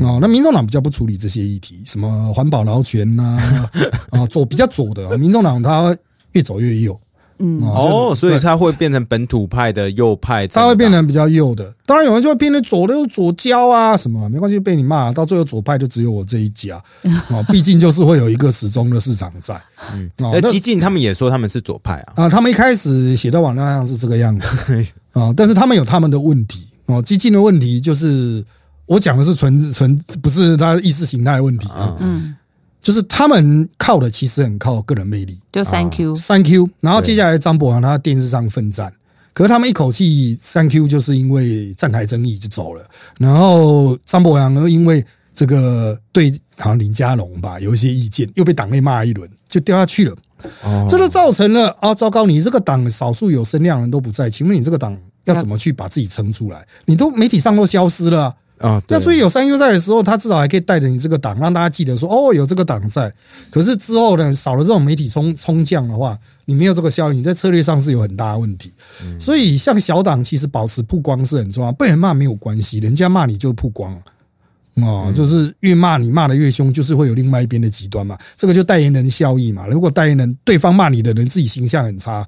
哦，那民众党比较不处理这些议题，什么环保劳权呐，啊，左比较左的，民众党他越走越右。嗯哦，所以他会变成本土派的右派，他会变成比较右的。当然有人就会变成左的，有左交啊什么，没关系，被你骂，到最后左派就只有我这一家啊。毕竟就是会有一个始终的市场在。嗯，那激进他们也说他们是左派啊。啊，他们一开始写到网络上是这个样子啊，但是他们有他们的问题哦。激进的问题就是我讲的是纯纯不是他意识形态问题啊。嗯，就是他们靠的其实很靠个人魅力，就 Thank you，三 Q，然后接下来张博洋他电视上奋战，可是他们一口气三 Q 就是因为站台争议就走了，然后张博洋呢因为这个对好像林佳龙吧有一些意见，又被党内骂一轮，就掉下去了。哦。这就造成了啊，糟糕！你这个党少数有声量的人都不在，请问你这个党要怎么去把自己撑出来？你都媒体上都消失了啊、啊，对那所以有三 U 在的时候，他至少还可以带着你这个党，让大家记得说哦，有这个党在。可是之后呢，少了这种媒体冲冲降的话，你没有这个效应，你在策略上是有很大的问题。所以像小党，其实保持曝光是很重要，被人骂没有关系，人家骂你就曝光。哦，就是越骂你骂的越凶，就是会有另外一边的极端嘛。这个就代言人效益嘛。如果代言人对方骂你的人自己形象很差，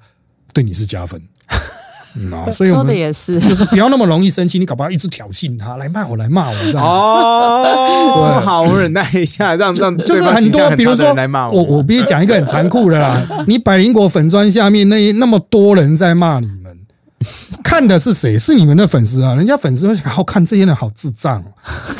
对你是加分。嗯啊，所以我说的们也是，就是不要那么容易生气，你搞不好一直挑衅他，来骂我，来骂我这样子。哦，好，我忍耐一下，让让就是对方很多，比如说来骂我，我必须讲一个很残酷的啦。你百灵果粉砖下面那那么多人在骂你们，看的是谁？是你们的粉丝啊！人家粉丝会想，好看这些人好智障哦。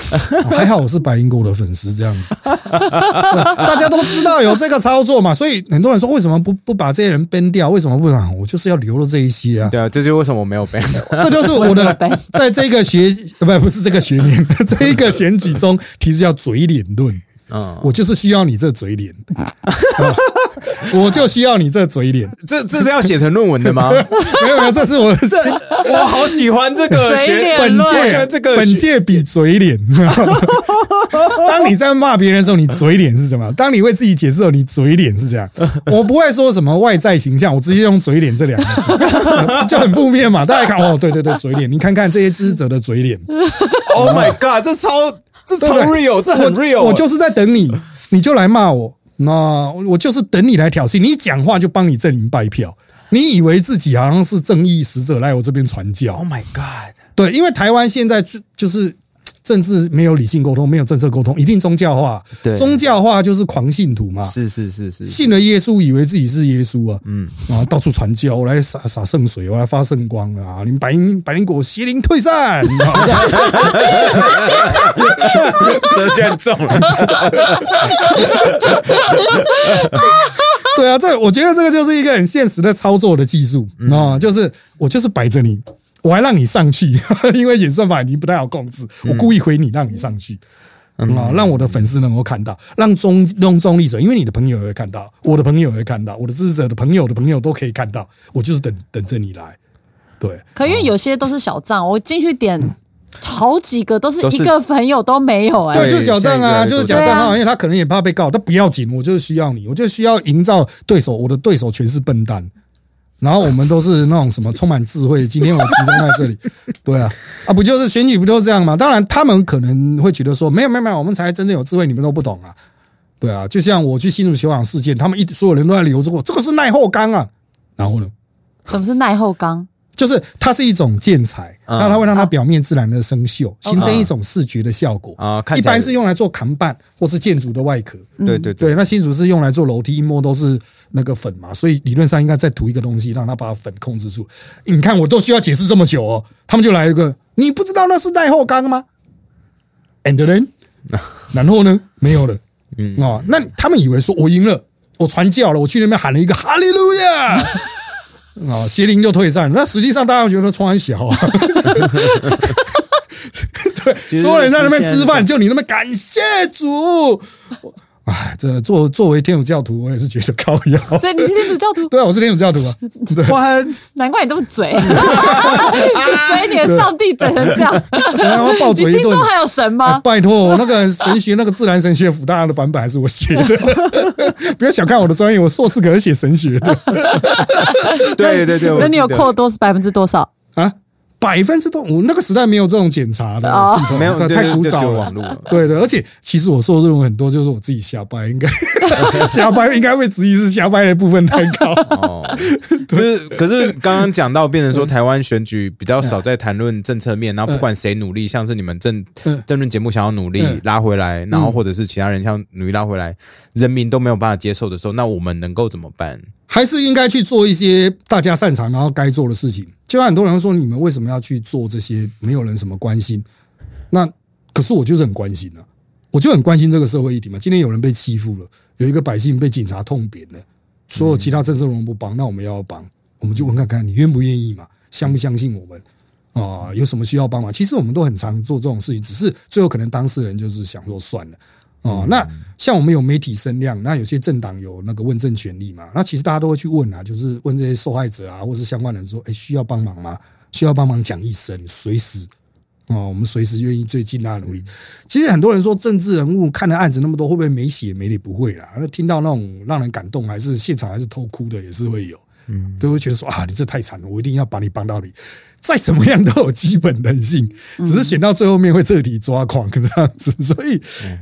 还好我是白灵果的粉丝，这样子，对 大家都知道有这个操作嘛，所以很多人说为什么不不把这些人 ban 掉？为什么不啊？我就是要留了这一些啊。对啊，这就是为什么我没有被。这就是我的在这个学呃不不是这个学年，这一个选举中提出叫嘴脸论。嗯，我就是需要你这嘴脸，啊 我就需要你这嘴脸。这这是要写成论文的吗？没有没有，这是我的 我好喜欢这个嘴学本届这个本届比嘴脸。当你在骂别人的时候，你嘴脸是什么？当你为自己解释的时候，你嘴脸是这样。我不会说什么外在形象，我直接用嘴脸这两个字，就很负面嘛。大家看哦，对对对，嘴脸，你看看这些支持者的嘴脸，Oh my god，这超这超 real，这很 real。我就是在等你，你就来骂我，那我就是等你来挑衅，你讲话就帮你阵营拜票。你以为自己好像是正义使者来我这边传教 Oh，my god，对，因为台湾现在就就是政治没有理性沟通，没有政策沟通，一定宗教化。对。宗教化就是狂信徒嘛，是是是是，信了耶稣，以为自己是耶稣啊，嗯，啊，到处传教，我来洒洒圣水，我来发圣光啊，你们百灵百灵果邪灵退散，啊舌卷中了。对啊，这我觉得这个就是一个很现实的操作的技术。啊、就是我就是摆着你，我还让你上去，因为演算法已经不太好控制，我故意回你，让你上去。啊，让我的粉丝能够看到，让中用中立者，因为你的朋友也会看到，我的朋友也会看到，我的支持者的朋友的朋友都可以看到，我就是等等着你来。对，可因为有些都是小账，我进去点好几个都是一个朋友都没有哎、对，就是小账啊，就是小账号，啊因为他可能也怕被告，但不要紧，我就是需要你，我就需要营造对手，我的对手全是笨蛋，然后我们都是那种什么充满智慧，今天我集中在这里，对啊，啊，不就是选举不就是这样吗？当然，他们可能会觉得说，没有没有没有，我们才真正有智慧，你们都不懂啊，对啊，就像我去新竹球场事件，他们一所有人都在留着我，这个是耐候钢啊，然后呢？什么是耐候钢？就是它是一种建材，嗯。那它会让它表面自然的生锈，形成一种视觉的效果。啊一般是用来做扛板或是建筑的外壳。对对对，对，那新竹是用来做楼梯，一摸都是那个粉嘛，所以理论上应该再涂一个东西，让它把粉控制住。你看我都需要解释这么久哦，他们就来一个，你不知道那是耐候钢吗？And then，然后呢？没有了。嗯哦，那他们以为说我赢了，我传教了，我去那边喊了一个哈利路亚。啊，邪灵就退散。那实际上大家觉得穿很小啊，对，所有人在那边吃饭，就你那边感谢主。哎，真的，作作为天主教徒，我也是觉得高腰。所以你是天主教徒，对啊，我是天主教徒啊。哇，难怪你这么嘴，你 嘴你的上帝嘴成这样。然后嘴一顿心中。还有神哎吗？拜托，那个神学，那个自然神学辅大的版本还是我写的，不要小看我的专业，我硕士可是写神学的对对对，那你有扣多是百分之多少？啊，百分之多，我那个时代没有这种检查的哦系统，没有太古早对对就了网络了。对的，而且其实我说的论文很多，就是我自己瞎掰，应该 瞎掰，应该会质疑是瞎掰的部分太高。哦，可是可是刚刚讲到，变成说台湾选举比较少在谈论政策面，然后不管谁努力，像是你们政嗯政论节目想要努力嗯拉回来，然后或者是其他人想努力拉回来，人民都没有办法接受的时候，那我们能够怎么办？还是应该去做一些大家擅长然后该做的事情。就像很多人说，你们为什么要去做这些没有人什么关心？那可是我就是很关心啊。我就很关心这个社会议题嘛。今天有人被欺负了，有一个百姓被警察痛扁了，所有其他政治人物不帮，那我们要帮，我们就问看看你愿不愿意嘛，相不相信我们啊？有什么需要帮忙？其实我们都很常做这种事情，只是最后可能当事人就是想说算了。哦，那像我们有媒体声量，那有些政党有那个问政权利嘛？那其实大家都会去问啊，就是问这些受害者啊，或是相关人说，哎，需要帮忙吗？需要帮忙讲一声，随时哦，我们随时愿意最尽大努力。其实很多人说政治人物看的案子那么多，会不会没血没泪？不会啦，那听到那种让人感动，还是现场还是偷哭的，也是会有，嗯，都会觉得说啊，你这太惨了，我一定要把你帮到你。再怎么样都有基本人性，只是选到最后面会彻底抓狂这样子，所以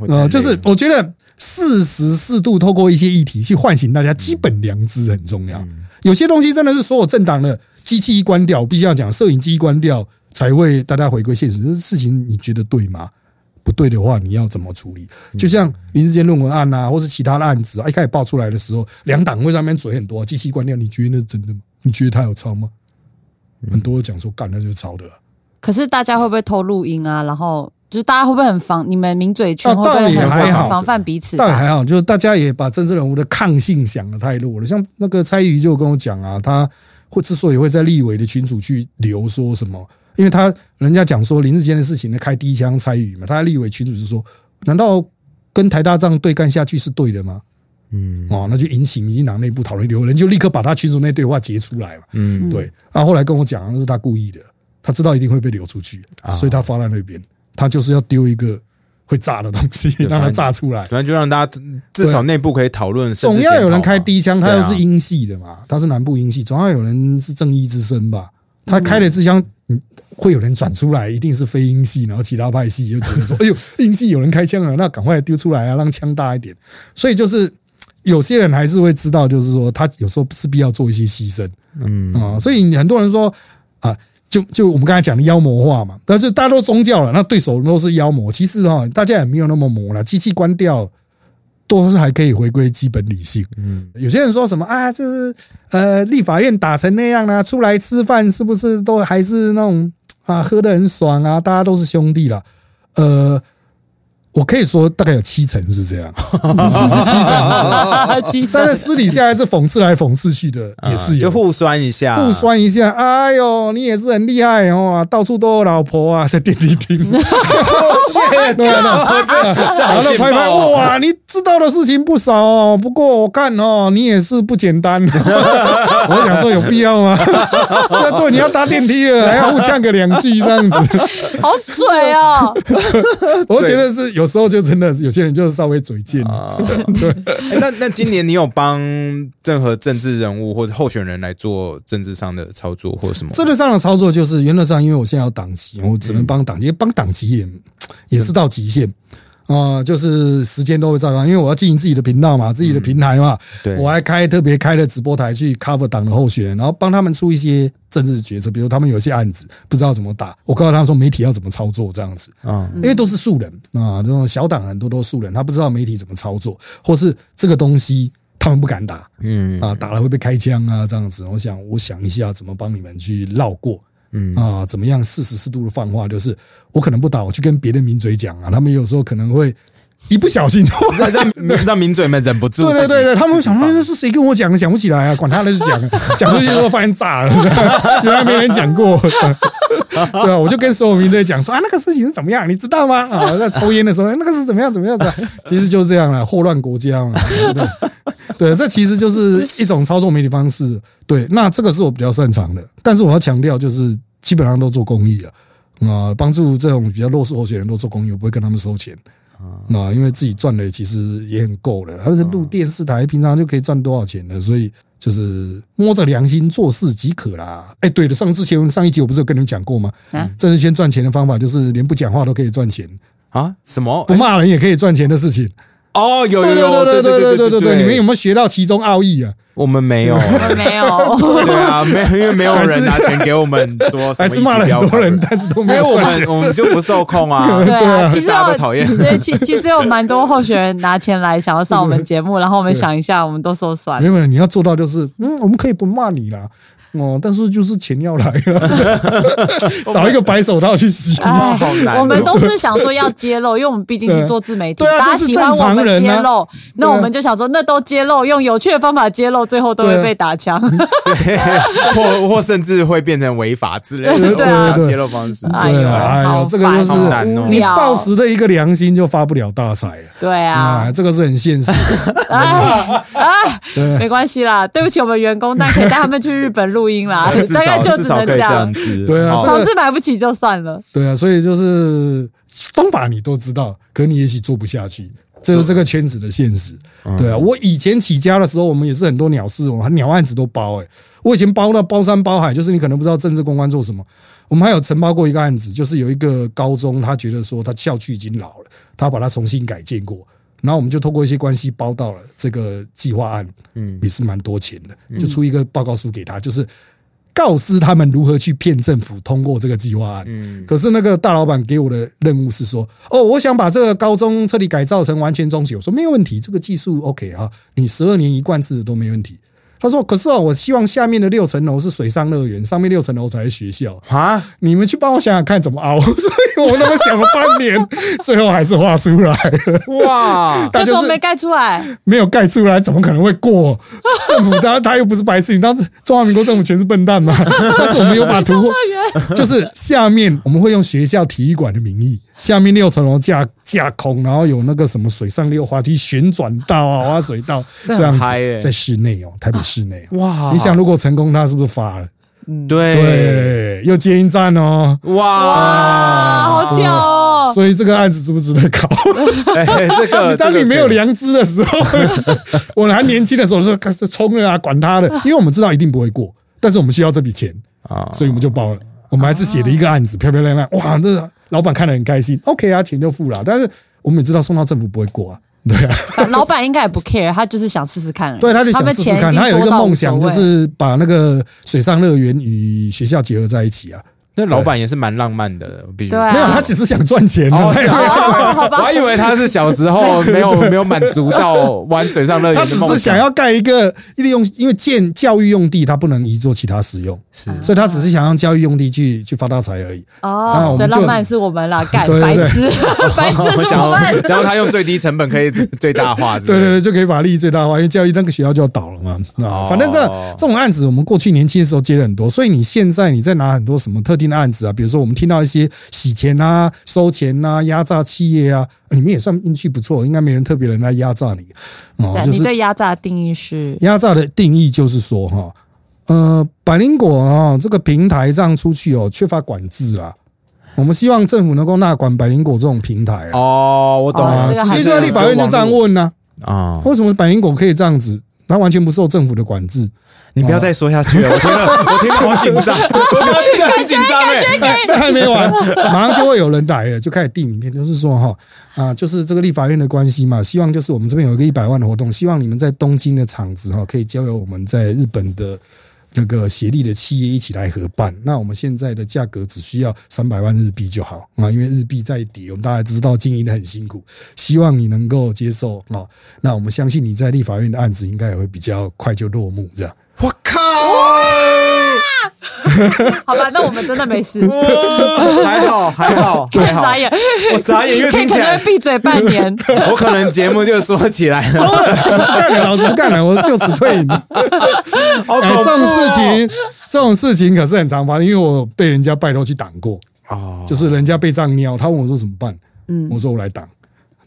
呃，就是我觉得适时适度透过一些议题去唤醒大家基本良知很重要。有些东西真的是所有政党的机器一关掉，必须要讲摄影机关掉才会大家回归现实。这事情你觉得对吗？不对的话，你要怎么处理？就像林志坚论文案啊，或是其他的案子啊，一开始爆出来的时候，两党会上面嘴很多，机器关掉，你觉得那是真的吗？你觉得他有抄吗？很多讲说干那就是抄的，可是大家会不会偷录音啊？然后就是大家会不会很防你们名嘴圈会不会很防防范彼此？倒也还好，就是大家也把政治人物的抗性想的太弱了。像那个蔡瑜就跟我讲啊，他会之所以会在立委的群组去留说什么，因为他人家讲说林志坚的事情呢，开第一枪参与嘛，他在立委群主就说，难道跟台大这样对干下去是对的吗？嗯，哦，那就引起民进党内部讨论，有人就立刻把他群主那对话截出来嘛。嗯，对。然后后来跟我讲，那是他故意的，他知道一定会被流出去，所以他发在那边，他就是要丢一个会炸的东西，让他炸出来，反正就让大家至少内部可以讨论。总要有人开第一枪，他又是英系的嘛，他是南部英系，总要有人是正义之声吧？他开了这枪，会有人转出来，一定是非英系，然后其他派系就觉得说，哎呦，英系有人开枪了，那赶快丢出来啊，让枪大一点。所以就是。有些人还是会知道，就是说他有时候是必要做一些牺牲，嗯啊，所以很多人说啊，就就我们刚才讲的妖魔化嘛，但是大家都宗教了，那对手都是妖魔，其实哈，大家也没有那么魔了，机器关掉都是还可以回归基本理性。嗯，有些人说什么啊，这是呃立法院打成那样啊，出来吃饭是不是都还是那种啊喝的很爽啊，大家都是兄弟了，呃。我可以说大概有七成是这样，七成，但是私底下还是讽刺来讽刺去的，也是有，就互酸一下，互酸一下。哎呦，你也是很厉害哦，到处都有老婆啊，在电梯听。谢对了，好了，拍拍哇，你知道的事情不少哦。不过我看哦，你也是不简单。我想说有必要吗？对，你要搭电梯了，还要互呛个两句这样子，好嘴哦。我觉得是有。有时候就真的有些人就是稍微嘴贱啊。对，那那今年你有帮任何政治人物或者候选人来做政治上的操作或者什么？政治上的操作就是原则上，因为我现在有党籍，我只能帮党籍，帮党籍也也是到极限。啊，就是时间都会照样，因为我要经营自己的频道嘛，自己的平台嘛。对，我还开特别开了直播台去 cover 党的候选人，然后帮他们出一些政治决策，比如他们有些案子不知道怎么打，我告诉他们说媒体要怎么操作这样子。啊，因为都是素人啊，这种小党很多都是素人，他不知道媒体怎么操作，或是这个东西他们不敢打。嗯啊，打了会被开枪啊这样子。我想，我想一下怎么帮你们去绕过。嗯啊，怎么样？四十四度的放话，就是我可能不打，我去跟别人抿嘴讲啊。他们有时候可能会一不小心，就让让名嘴们忍不住。对对对对，他们会想，那是谁跟我讲的？想不起来啊，管他的，就讲讲出去之后发现炸了，原来没人讲过。对啊，我就跟所有名嘴讲说啊，那个事情是怎么样，你知道吗？啊，在抽烟的时候，那个是怎么样怎么样的？其实就是这样了，祸乱国家嘛。对，这其实就是一种操作媒体方式。对，那这个是我比较擅长的，但是我要强调，就是基本上都做公益啊，啊，帮助这种比较弱势候选人都做公益，我不会跟他们收钱啊，那因为自己赚的其实也很够了，他是录电视台平常就可以赚多少钱了，所以就是摸着良心做事即可啦。哎，对了，上之前上一集我不是有跟你们讲过吗？啊，郑志轩赚钱的方法就是连不讲话都可以赚钱啊？什么？不骂人也可以赚钱的事情。哦，有有有，对对对对对对对，你们有没有学到其中奥义啊？我们没有，没有，对啊，没，因为没有人拿钱给我们说，还是骂了很多人，但是都没有我们，我们就不受控啊。对啊，其实大家都讨厌。对，其其实有蛮多候选人拿钱来想要上我们节目，然后我们想一下，我们都说算了。没有，你要做到就是，嗯，我们可以不骂你了。哦，但是就是钱要来了，找一个白手套去洗。哎 好难哦我们都是想说要揭露，因为我们毕竟是做自媒体，大家喜欢我们揭露，那我们就想说，那都揭露，用有趣的方法揭露，最后都会被打枪。或或甚至会变成违法之类的对啊揭露方式。哎呦哎好呦，这个就是你无聊抱持的一个良心就发不了大财了。对啊啊，，这个是很现实的。哎哎，没关系啦，对不起我们员工，但可以带他们去日本录音啦，至大概就只能这样样。子。对啊房子买不起就算了，对啊，所以就是方法你都知道，可你也许做不下去，这是这个圈子的现实。对啊，我以前起家的时候，我们也是很多鸟事，我们鸟案子都包哎、我以前包那包山包海，就是你可能不知道政治公关做什么。我们还有承包过一个案子，就是有一个高中，他觉得说他校区已经老了，他把它重新改建过，然后我们就透过一些关系包到了这个计划案，嗯，也是蛮多钱的，就出一个报告书给他，就是告知他们如何去骗政府通过这个计划案。嗯，可是那个大老板给我的任务是说，哦，我想把这个高中彻底改造成完全中学。我说没有问题，这个技术 OK 啊，你十二年一贯制的都没问题。他说：“可是哦，我希望下面的六层楼是水上乐园，上面六层楼才是学校。啊，你们去帮我想想看怎么凹。”所以我那么想了半年，最后还是画出来了。哇，但就是这怎么没盖出来？没有盖出来，怎么可能会过？政府他他又不是白痴，你当时中华民国政府全是笨蛋嘛？但是我们有把图，就是下面我们会用学校体育馆的名义，下面六层楼架架空，然后有那个什么水上溜滑梯、旋转道啊、滑水道 这这样子在室内哦，台北市内哦。哇你想如果成功，他是不是发了？对对，又接应站哦。哇，啊，好屌哦！所以这个案子值不值得搞？哎这个当你没有良知的时候，我还年轻的时候说开始冲了啊，管他的，因为我们知道一定不会过，但是我们需要这笔钱，啊，所以我们就包了。我们还是写了一个案子，漂漂亮亮，哇，那老板看得很开心，OK 啊，钱就付了。但是我们也知道送到政府不会过啊，对啊，老板应该也不 care，他就是想试试看。对，他就想试试看，他有一个梦想，就是把那个水上乐园与学校结合在一起啊。那老板也是蛮浪漫的，必须没有，他只是想赚钱哦，我还以为他是小时候没有没有满足到玩水上乐 他只园的梦想，是想要盖一个利用，因为建教育用地，他不能移做其他使用，是。所以他只是想用教育用地去去发大财而已。哦，所以浪漫是我们啦，干对对对。白痴，白痴我想要是我们。然后他用最低成本可以最大化，对对对，就可以把利益最大化，因为教育那个学校就要倒了嘛。哦。啊，反正这这种案子，我们过去年轻的时候接了很多，所以你现在你在拿很多什么特定的案子啊，比如说我们听到一些洗钱啊、收钱啊、压榨企业啊，你们也算运气不错，应该没人特别人来压榨你哦，对就是你对压榨的定义是？压榨的定义就是说哈，呃，百灵果啊这个平台这样出去哦，缺乏管制啦。我们希望政府能够纳管百灵果这种平台啊。哦，我懂了，哦这个还是直接就在立法院就这样问呢、啊，为什么百灵果可以这样子？它完全不受政府的管制，你不要再说下去了，我听到我听到好紧张，我听到很紧张哎，这还没完，马上就会有人来了，就开始递名片，就是说哈啊，就是这个立法院的关系嘛，希望就是我们这边有一个一百万的活动，希望你们在东京的场子哈，可以交由我们在日本的。那个协力的企业一起来合办，那我们现在的价格只需要三百万日币就好啊，因为日币在跌，我们大家知道经营的很辛苦，希望你能够接受啊。那我们相信你在立法院的案子应该也会比较快就落幕，这样。我靠，好吧，那我们真的没事。还好还好 还好。傻，眼，我傻眼，因为听起来闭嘴半年。我可能节目就说起来了，不干了，老子不干了，我就此退隐。哎，好恐怖这种事情，这种事情可是很常发生，因为我被人家拜托去挡过，哦，就是人家被这样瞄，他问我说怎么办，嗯，我说我来挡，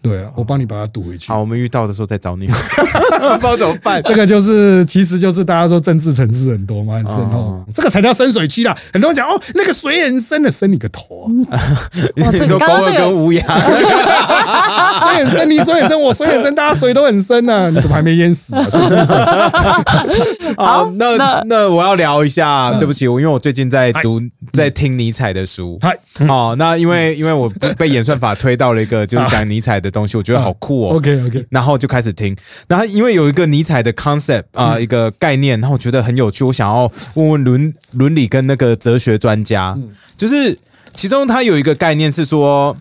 对啊，我帮你把它堵回去好，。我们遇到的时候再找你，不知道怎么办。这个就是，其实就是大家说政治层次很多嘛，很深哦，这个才叫深水区啦。很多人讲哦，那个水很深的，深你个头啊！你说狗耳跟乌鸦，水很深，你水很深，我水很深，大家水都很深啊，你怎么还没淹死啊？是不是？好，那那那我要聊一下，对不起，我因为我最近在读在听尼采的书，嗨，哦，那因为因为我被演算法推到了一个就是讲尼采的东西，我觉得好酷哦。OK OK，然后就开始听，然后因为有一个尼采的 concept 啊、一个概念，然后我觉得很有趣，我想要问问伦伦理跟那个哲学专家，就是其中他有一个概念是说，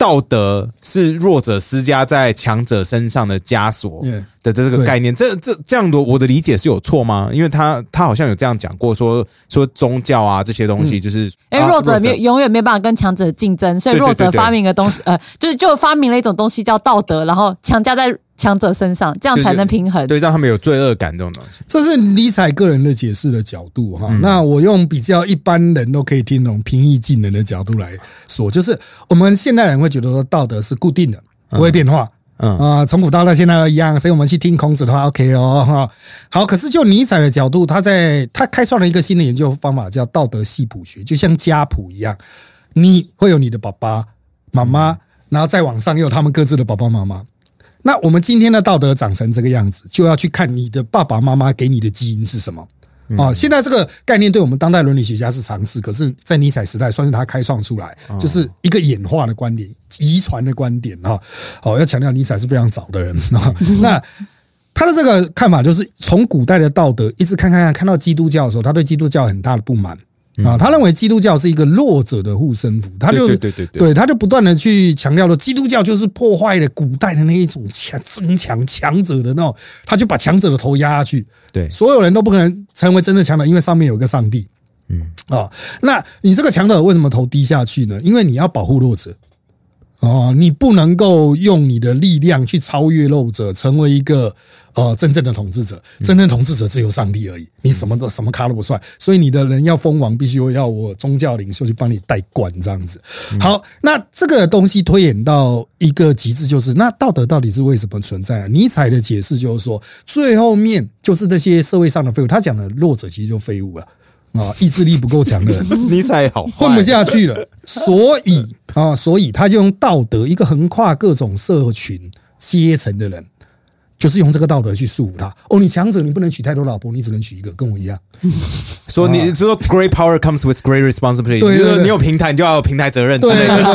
道德是弱者施加在强者身上的枷锁的这个概念，这这这样的我的理解是有错吗？因为他他好像有这样讲过，说说宗教啊这些东西就是，哎，弱者没永远没办法跟强者竞争，所以弱者发明的东西，呃，就是就发明了一种东西叫道德，然后强加在。强者身上，这样才能平衡。对，让他们有罪恶感这种东西。这是尼采个人的解释的角度哈。那我用比较一般人都可以听懂、平易近人的角度来说，就是我们现代人会觉得说道德是固定的，不会变化。嗯啊，从古到到现在都一样。所以我们去听孔子的话，OK 哦哈。好，可是就尼采的角度，他在他开创了一个新的研究方法，叫道德系谱学，就像家谱一样，你会有你的爸爸妈妈，然后再往上又有他们各自的爸爸妈妈。那我们今天的道德长成这个样子，就要去看你的爸爸妈妈给你的基因是什么啊？现在这个概念对我们当代伦理学家是常识，可是，在尼采时代算是他开创出来，就是一个演化的观点、遗传的观点啊。哦，要强调尼采是非常早的人啊。那他的这个看法就是，从古代的道德一直看看看，看到基督教的时候，他对基督教很大的不满。啊，他认为基督教是一个弱者的护身符，他就对对对对，他就不断的去强调说，基督教就是破坏了古代的那一种强增强强者的那种，他就把强者的头压下去，对，所有人都不可能成为真的强者，因为上面有一个上帝，嗯。啊，那你这个强者为什么头低下去呢？因为你要保护弱者。哦，你不能够用你的力量去超越弱者，成为一个呃真正的统治者。真正统治者只有上帝而已，你什么都什么咖都不算。所以你的人要封王，必须要我宗教领袖去帮你代管这样子。好，那这个东西推演到一个极致，就是那道德到底是为什么存在？啊尼采的解释就是说，最后面就是这些社会上的废物。他讲的弱者其实就废物了。啊，意志力不够强的人，尼采好混不下去了，所以啊，所以他就用道德，一个横跨各种社群阶层的人，就是用这个道德去束缚他。哦，你强者，你不能娶太多老婆，你只能娶一个，跟我一样。说你说，great power comes with great responsibility，就是你有平台，你就要有平台责任。对对对，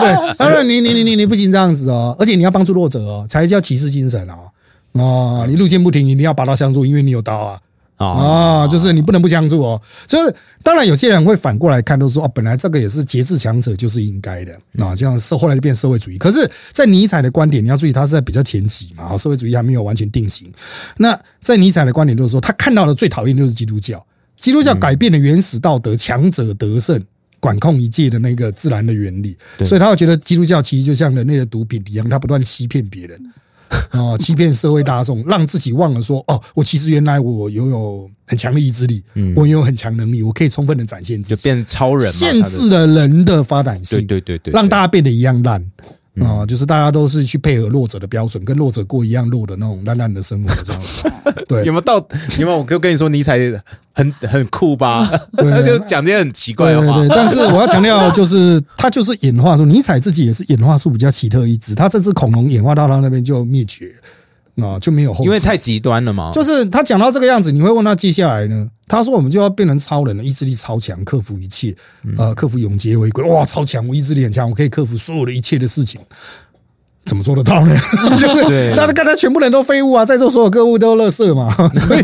对，当然你你你你你不行这样子哦，而且你要帮助弱者哦，才叫骑士精神哦。哦，你路见不平，一定要拔刀相助，因为你有刀啊。啊，就是你不能不相助哦。就是当然，有些人会反过来看，都说哦，本来这个也是节制强者就是应该的啊。这样社后来就变社会主义。可是，在尼采的观点，你要注意，他是在比较前期嘛，社会主义还没有完全定型。那在尼采的观点，就是说他看到的最讨厌就是基督教。基督教改变了原始道德，强者得胜，管控一切的那个自然的原理。所以他会觉得基督教其实就像人类的毒品一样，他不断欺骗别人。啊！欺骗社会大众，让自己忘了说哦，我其实原来我拥有很强的意志力，我拥有很强能力，我可以充分的展现自己，就变超人，限制了人的发展性，对对对，让大家变得一样烂。啊，就是大家都是去配合弱者的标准，跟弱者过一样弱的那种烂烂的生活，这样子。对，有没有到？有没有？我就跟你说，尼采很很酷吧？他就讲这些很奇怪的话。对，但是我要强调，就是他就是演化出尼采自己也是演化出比较奇特一只，他这只恐龙演化到他那边就灭绝。啊，就没有后，因为太极端了嘛。就是他讲到这个样子，你会问他接下来呢？他说我们就要变成超人了，意志力超强，克服一切，呃，克服永劫为归。哇，超强！我意志力很强，我可以克服所有的一切的事情。怎么做得到呢？就是大家看他全部人都废物啊，在座所有各物都垃圾嘛。所以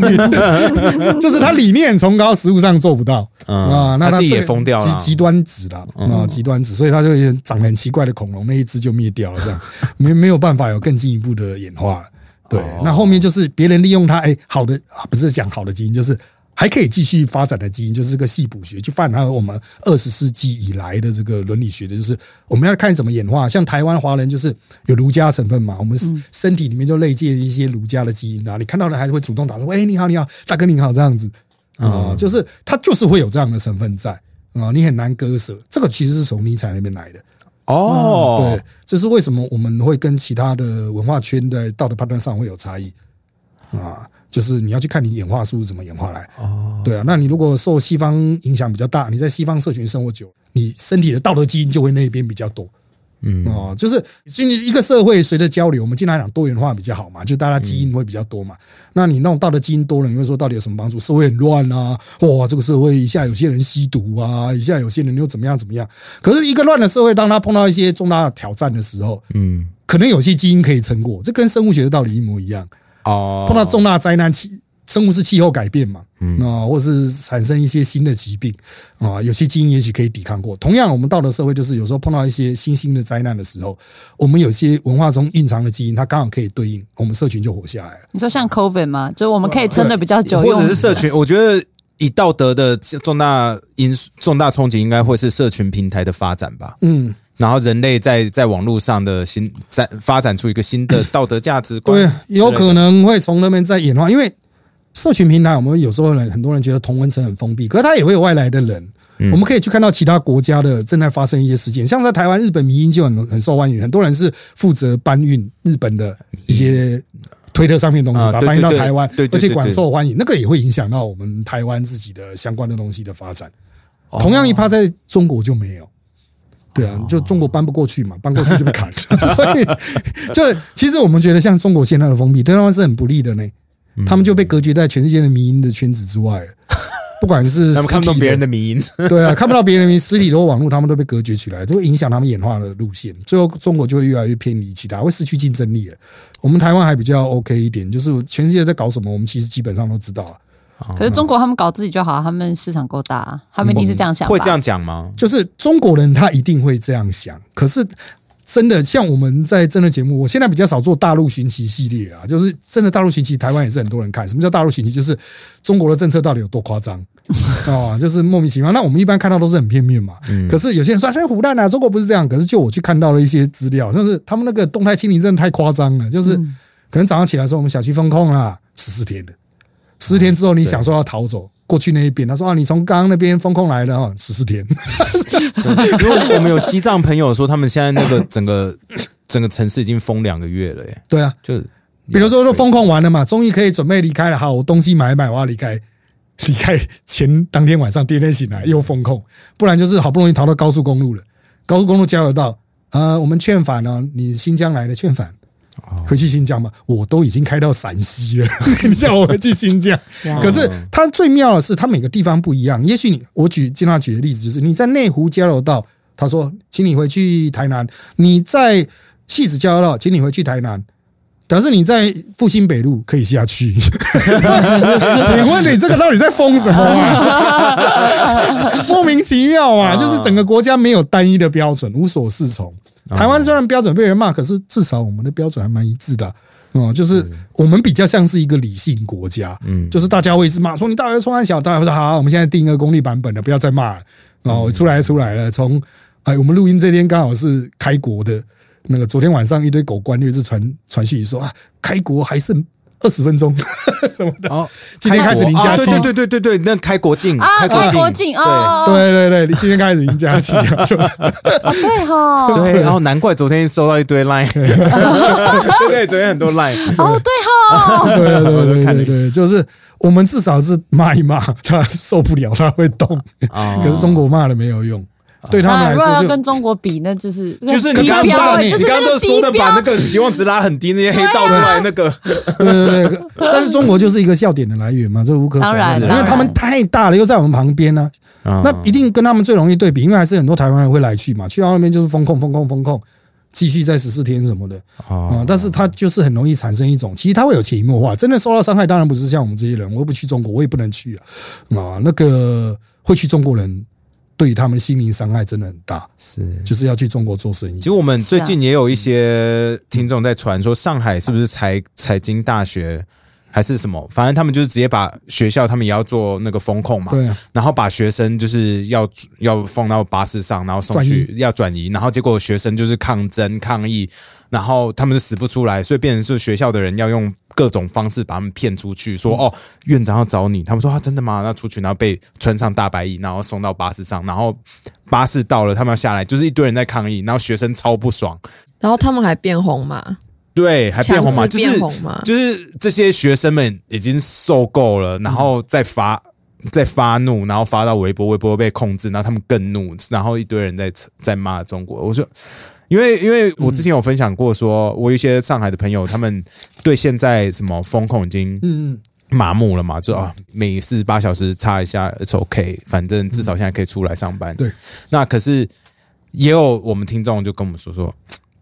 就是他理念崇高，实物上做不到啊。那他自己也疯掉了，极端子了啊，极端子，所以他就长得很奇怪的恐龙，那一只就灭掉了，这样没没有办法有更进一步的演化。对，那后面就是别人利用它，哎，好的，不是讲好的基因，就是还可以继续发展的基因，就是这个系谱学，就泛含我们二十世纪以来的这个伦理学的，就是我们要看怎么演化。像台湾华人就是有儒家成分嘛，我们身体里面就内借一些儒家的基因啊，你看到的还是会主动打说，喂，你好，你好，大哥你好，这样子啊，就是他就是会有这样的成分在啊，你很难割舍。这个其实是从尼采那边来的。哦，对，这是为什么我们会跟其他的文化圈的道德判断上会有差异啊？就是你要去看你演化树是怎么演化来。哦，对啊，那你如果受西方影响比较大，你在西方社群生活久，你身体的道德基因就会那边比较多。嗯哦，就是就一个社会随着交流，我们经常讲多元化比较好嘛，就大家基因会比较多嘛。那你那种道德基因多了，你会说到底有什么帮助？社会很乱啊，哇，这个社会一下有些人吸毒啊，一下有些人又怎么样怎么样。可是一个乱的社会，当他碰到一些重大的挑战的时候，嗯，可能有些基因可以撑过，这跟生物学的道理一模一样。哦，碰到重大灾难，生物是气候改变嘛，嗯啊，或是产生一些新的疾病啊，有些基因也许可以抵抗过。同样，我们道德社会就是有时候碰到一些新兴的灾难的时候，我们有些文化中蕴藏的基因，它刚好可以对应，我们社群就活下来了。你说像 COVID 吗？就我们可以撑的比较久，或者是社群？我觉得以道德的重大因素、重大冲击，应该会是社群平台的发展吧。嗯。然后人类在在网络上的新在发展出一个新的 道德价值观，对，有可能会从那边再演化。因为社群平台，我们有时候人很多人觉得同文层很封闭，可是它也会有外来的人。我们可以去看到其他国家的正在发生一些事件，像在台湾，日本迷音就很很受欢迎，很多人是负责搬运日本的一些推特上面的东西，把它搬运到台湾，而且广受欢迎。那个也会影响到我们台湾自己的相关的东西的发展。同样一趴在中国就没有。对啊，就中国搬不过去嘛，搬过去就被砍。所以，就其实我们觉得，像中国现在的封闭，对他们是很不利的呢。他们就被隔绝在全世界的民营的圈子之外。不管是他们看不到别人的民营，对啊，看不到别人的实体或网络，他们都被隔绝起来，都会影响他们演化的路线。最后，中国就会越来越偏离其他，会失去竞争力了。我们台湾还比较 OK 一点，就是全世界在搞什么，我们其实基本上都知道。可是中国他们搞自己就好，他们市场够大，他们一定是这样想。会这样讲吗？就是中国人他一定会这样想。可是真的像我们在真的节目，我现在比较少做大陆寻奇系列啊。就是真的大陆寻奇，台湾也是很多人看。什么叫大陆寻奇？就是中国的政策到底有多夸张啊？就是莫名其妙。那我们一般看到都是很片面嘛。可是有些人说哎胡乱啊，中国不是这样。可是就我去看到了一些资料，就是他们那个动态清零真的太夸张了。就是可能早上起来说我们小区封控了十四天的。十天之后，你想说要逃走过去那一边，他说啊，你从刚刚那边风控来的哦，十四天。因为我们有西藏朋友说，他们现在那个 整个整个城市已经封两个月了，耶。对啊，就比如说都封控完了嘛，终于可以准备离开了，好，我东西买一买，我要离开。离开前当天晚上，第二天醒来又封控，不然就是好不容易逃到高速公路了，高速公路交流道，呃，我们劝返呢，你新疆来的劝返。回去新疆嘛，我都已经开到陕西了，你叫我回去新疆。可是它最妙的是，它每个地方不一样。也许你我举经常举的例子就是，你在内湖交流道，他说，请你回去台南；你在戏子交流道，请你回去台南。但是你在复兴北路可以下去，请问你这个到底在封什么啊？莫名其妙啊！就是整个国家没有单一的标准，无所适从。台湾虽然标准被人骂，可是至少我们的标准还蛮一致的。哦，就是我们比较像是一个理性国家。嗯，就是大家会一直骂说你大学冲安小，大家会说好，我们现在定一个公立版本的，不要再骂了。哦，出来出来了，从哎，我们录音这天刚好是开国的。那个昨天晚上一堆狗官略是传传讯息说啊，开国还剩二十分钟。什么的。哦，今天开始零加七，对对对对对，那开国境啊，开国境啊，对。对对，你今天开始零加七，对哈，对，然后难怪昨天收到一堆 line，对，昨天很多 line，哦，对哈，对对对对对，就是我们至少是骂一骂，他受不了，他会动，可是中国骂了没有用。对他们来说，要跟中国比，那就是就是你刚刚你刚刚都说的把那个期望值拉很低，那些黑道出来那个，对对对。但是中国就是一个笑点的来源嘛，这无可否认，因为他们太大了，又在我们旁边呢，那一定跟他们最容易对比，因为还是很多台湾人会来去嘛，去到那边就是风控风控风控，继续在十四天什么的啊。但是他就是很容易产生一种，其实他会有潜移默化，真的受到伤害，当然不是像我们这些人，我又不去中国，我也不能去啊啊，那个会去中国人。对他们心灵伤害真的很大，是就是要去中国做生意。其实我们最近也有一些听众在传说，上海是不是财财经大学还是什么？反正他们就是直接把学校，他们也要做那个风控嘛，对。然后把学生就是要要放到巴士上，然后送去要转移，然后结果学生就是抗争抗议。然后他们就死不出来，所以变成是学校的人要用各种方式把他们骗出去，说哦，院长要找你。他们说啊，真的吗？那出去，然后被穿上大白衣，然后送到巴士上，然后巴士到了，他们要下来，就是一堆人在抗议，然后学生超不爽。然后他们还变红嘛？对，还变红嘛？变红嘛？就是这些学生们已经受够了，然后再发再发怒，然后发到微博，微博被控制，然后他们更怒，然后一堆人在 在骂中国。我说。因为，因为我之前有分享过，说我一些上海的朋友，他们对现在什么风控已经嗯麻木了嘛，就啊，每四十八小时擦一下，it's OK，反正至少现在可以出来上班。对，那可是也有我们听众就跟我们说说。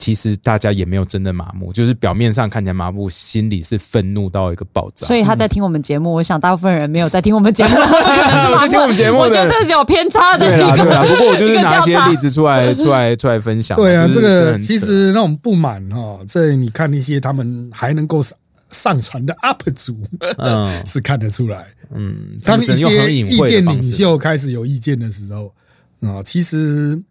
其实大家也没有真的麻木，就是表面上看起来麻木，心里是愤怒到一个爆炸。所以他在听我们节目，我想大部分人没有在听我们节目，我在听我们节目我觉得这是有偏差的对啦，一个。对啦。不过我就是拿一些例子出来，出来，出来分享嘛。对啊，就是这个其实那种不满哈，这你看那些他们还能够上上传的 UP 主，嗯是看得出来。嗯，他当一些意见领。袖开始有意见的时候啊，其实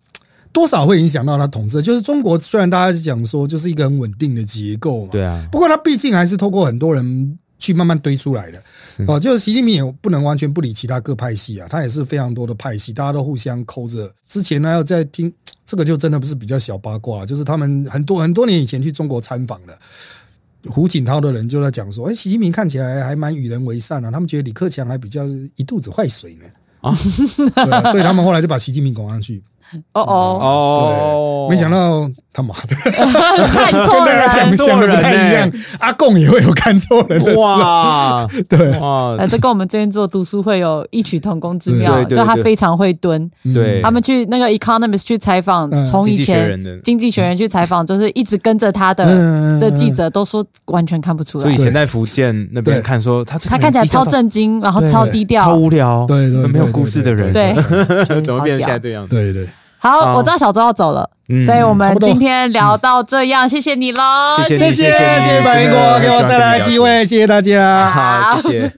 多少会影响到他统治。就是中国虽然大家讲说就是一个很稳定的结构嘛，对啊，不过他毕竟还是透过很多人去慢慢堆出来的。哦，就是习近平也不能完全不理其他各派系啊，他也是非常多的派系，大家都互相抠着。之前呢，要在听这个就真的不是比较小八卦，就是他们很多很多年以前去中国参访的。胡锦涛的人就在讲说，哎，习近平看起来还蛮与人为善啊，他们觉得李克强还比较一肚子坏水呢。啊所以他们后来就把习近平拱上去。哦哦，哦，没想到他妈的，看错人。象的不太一样。阿贡也会有看错人的，哇。对。哇。呃，这跟我们最近做读书会有异曲同工之妙，对对对。就他非常会蹲。对，他们去那个 Economist 去采访，嗯。从以前经济学人去采访，就是一直跟着他的的记者都说完全看不出来。所以以前在福建那边看说他他看起来超震惊，然后超低调，超无聊，对对对没有故事的人，对，怎么变成现在这样？对对。好，我知道小周要走了，嗯所以我们今天聊到这样，谢谢你喽，谢谢谢谢谢谢你谢谢百灵果，给我再来机会，谢谢大家。好，谢谢。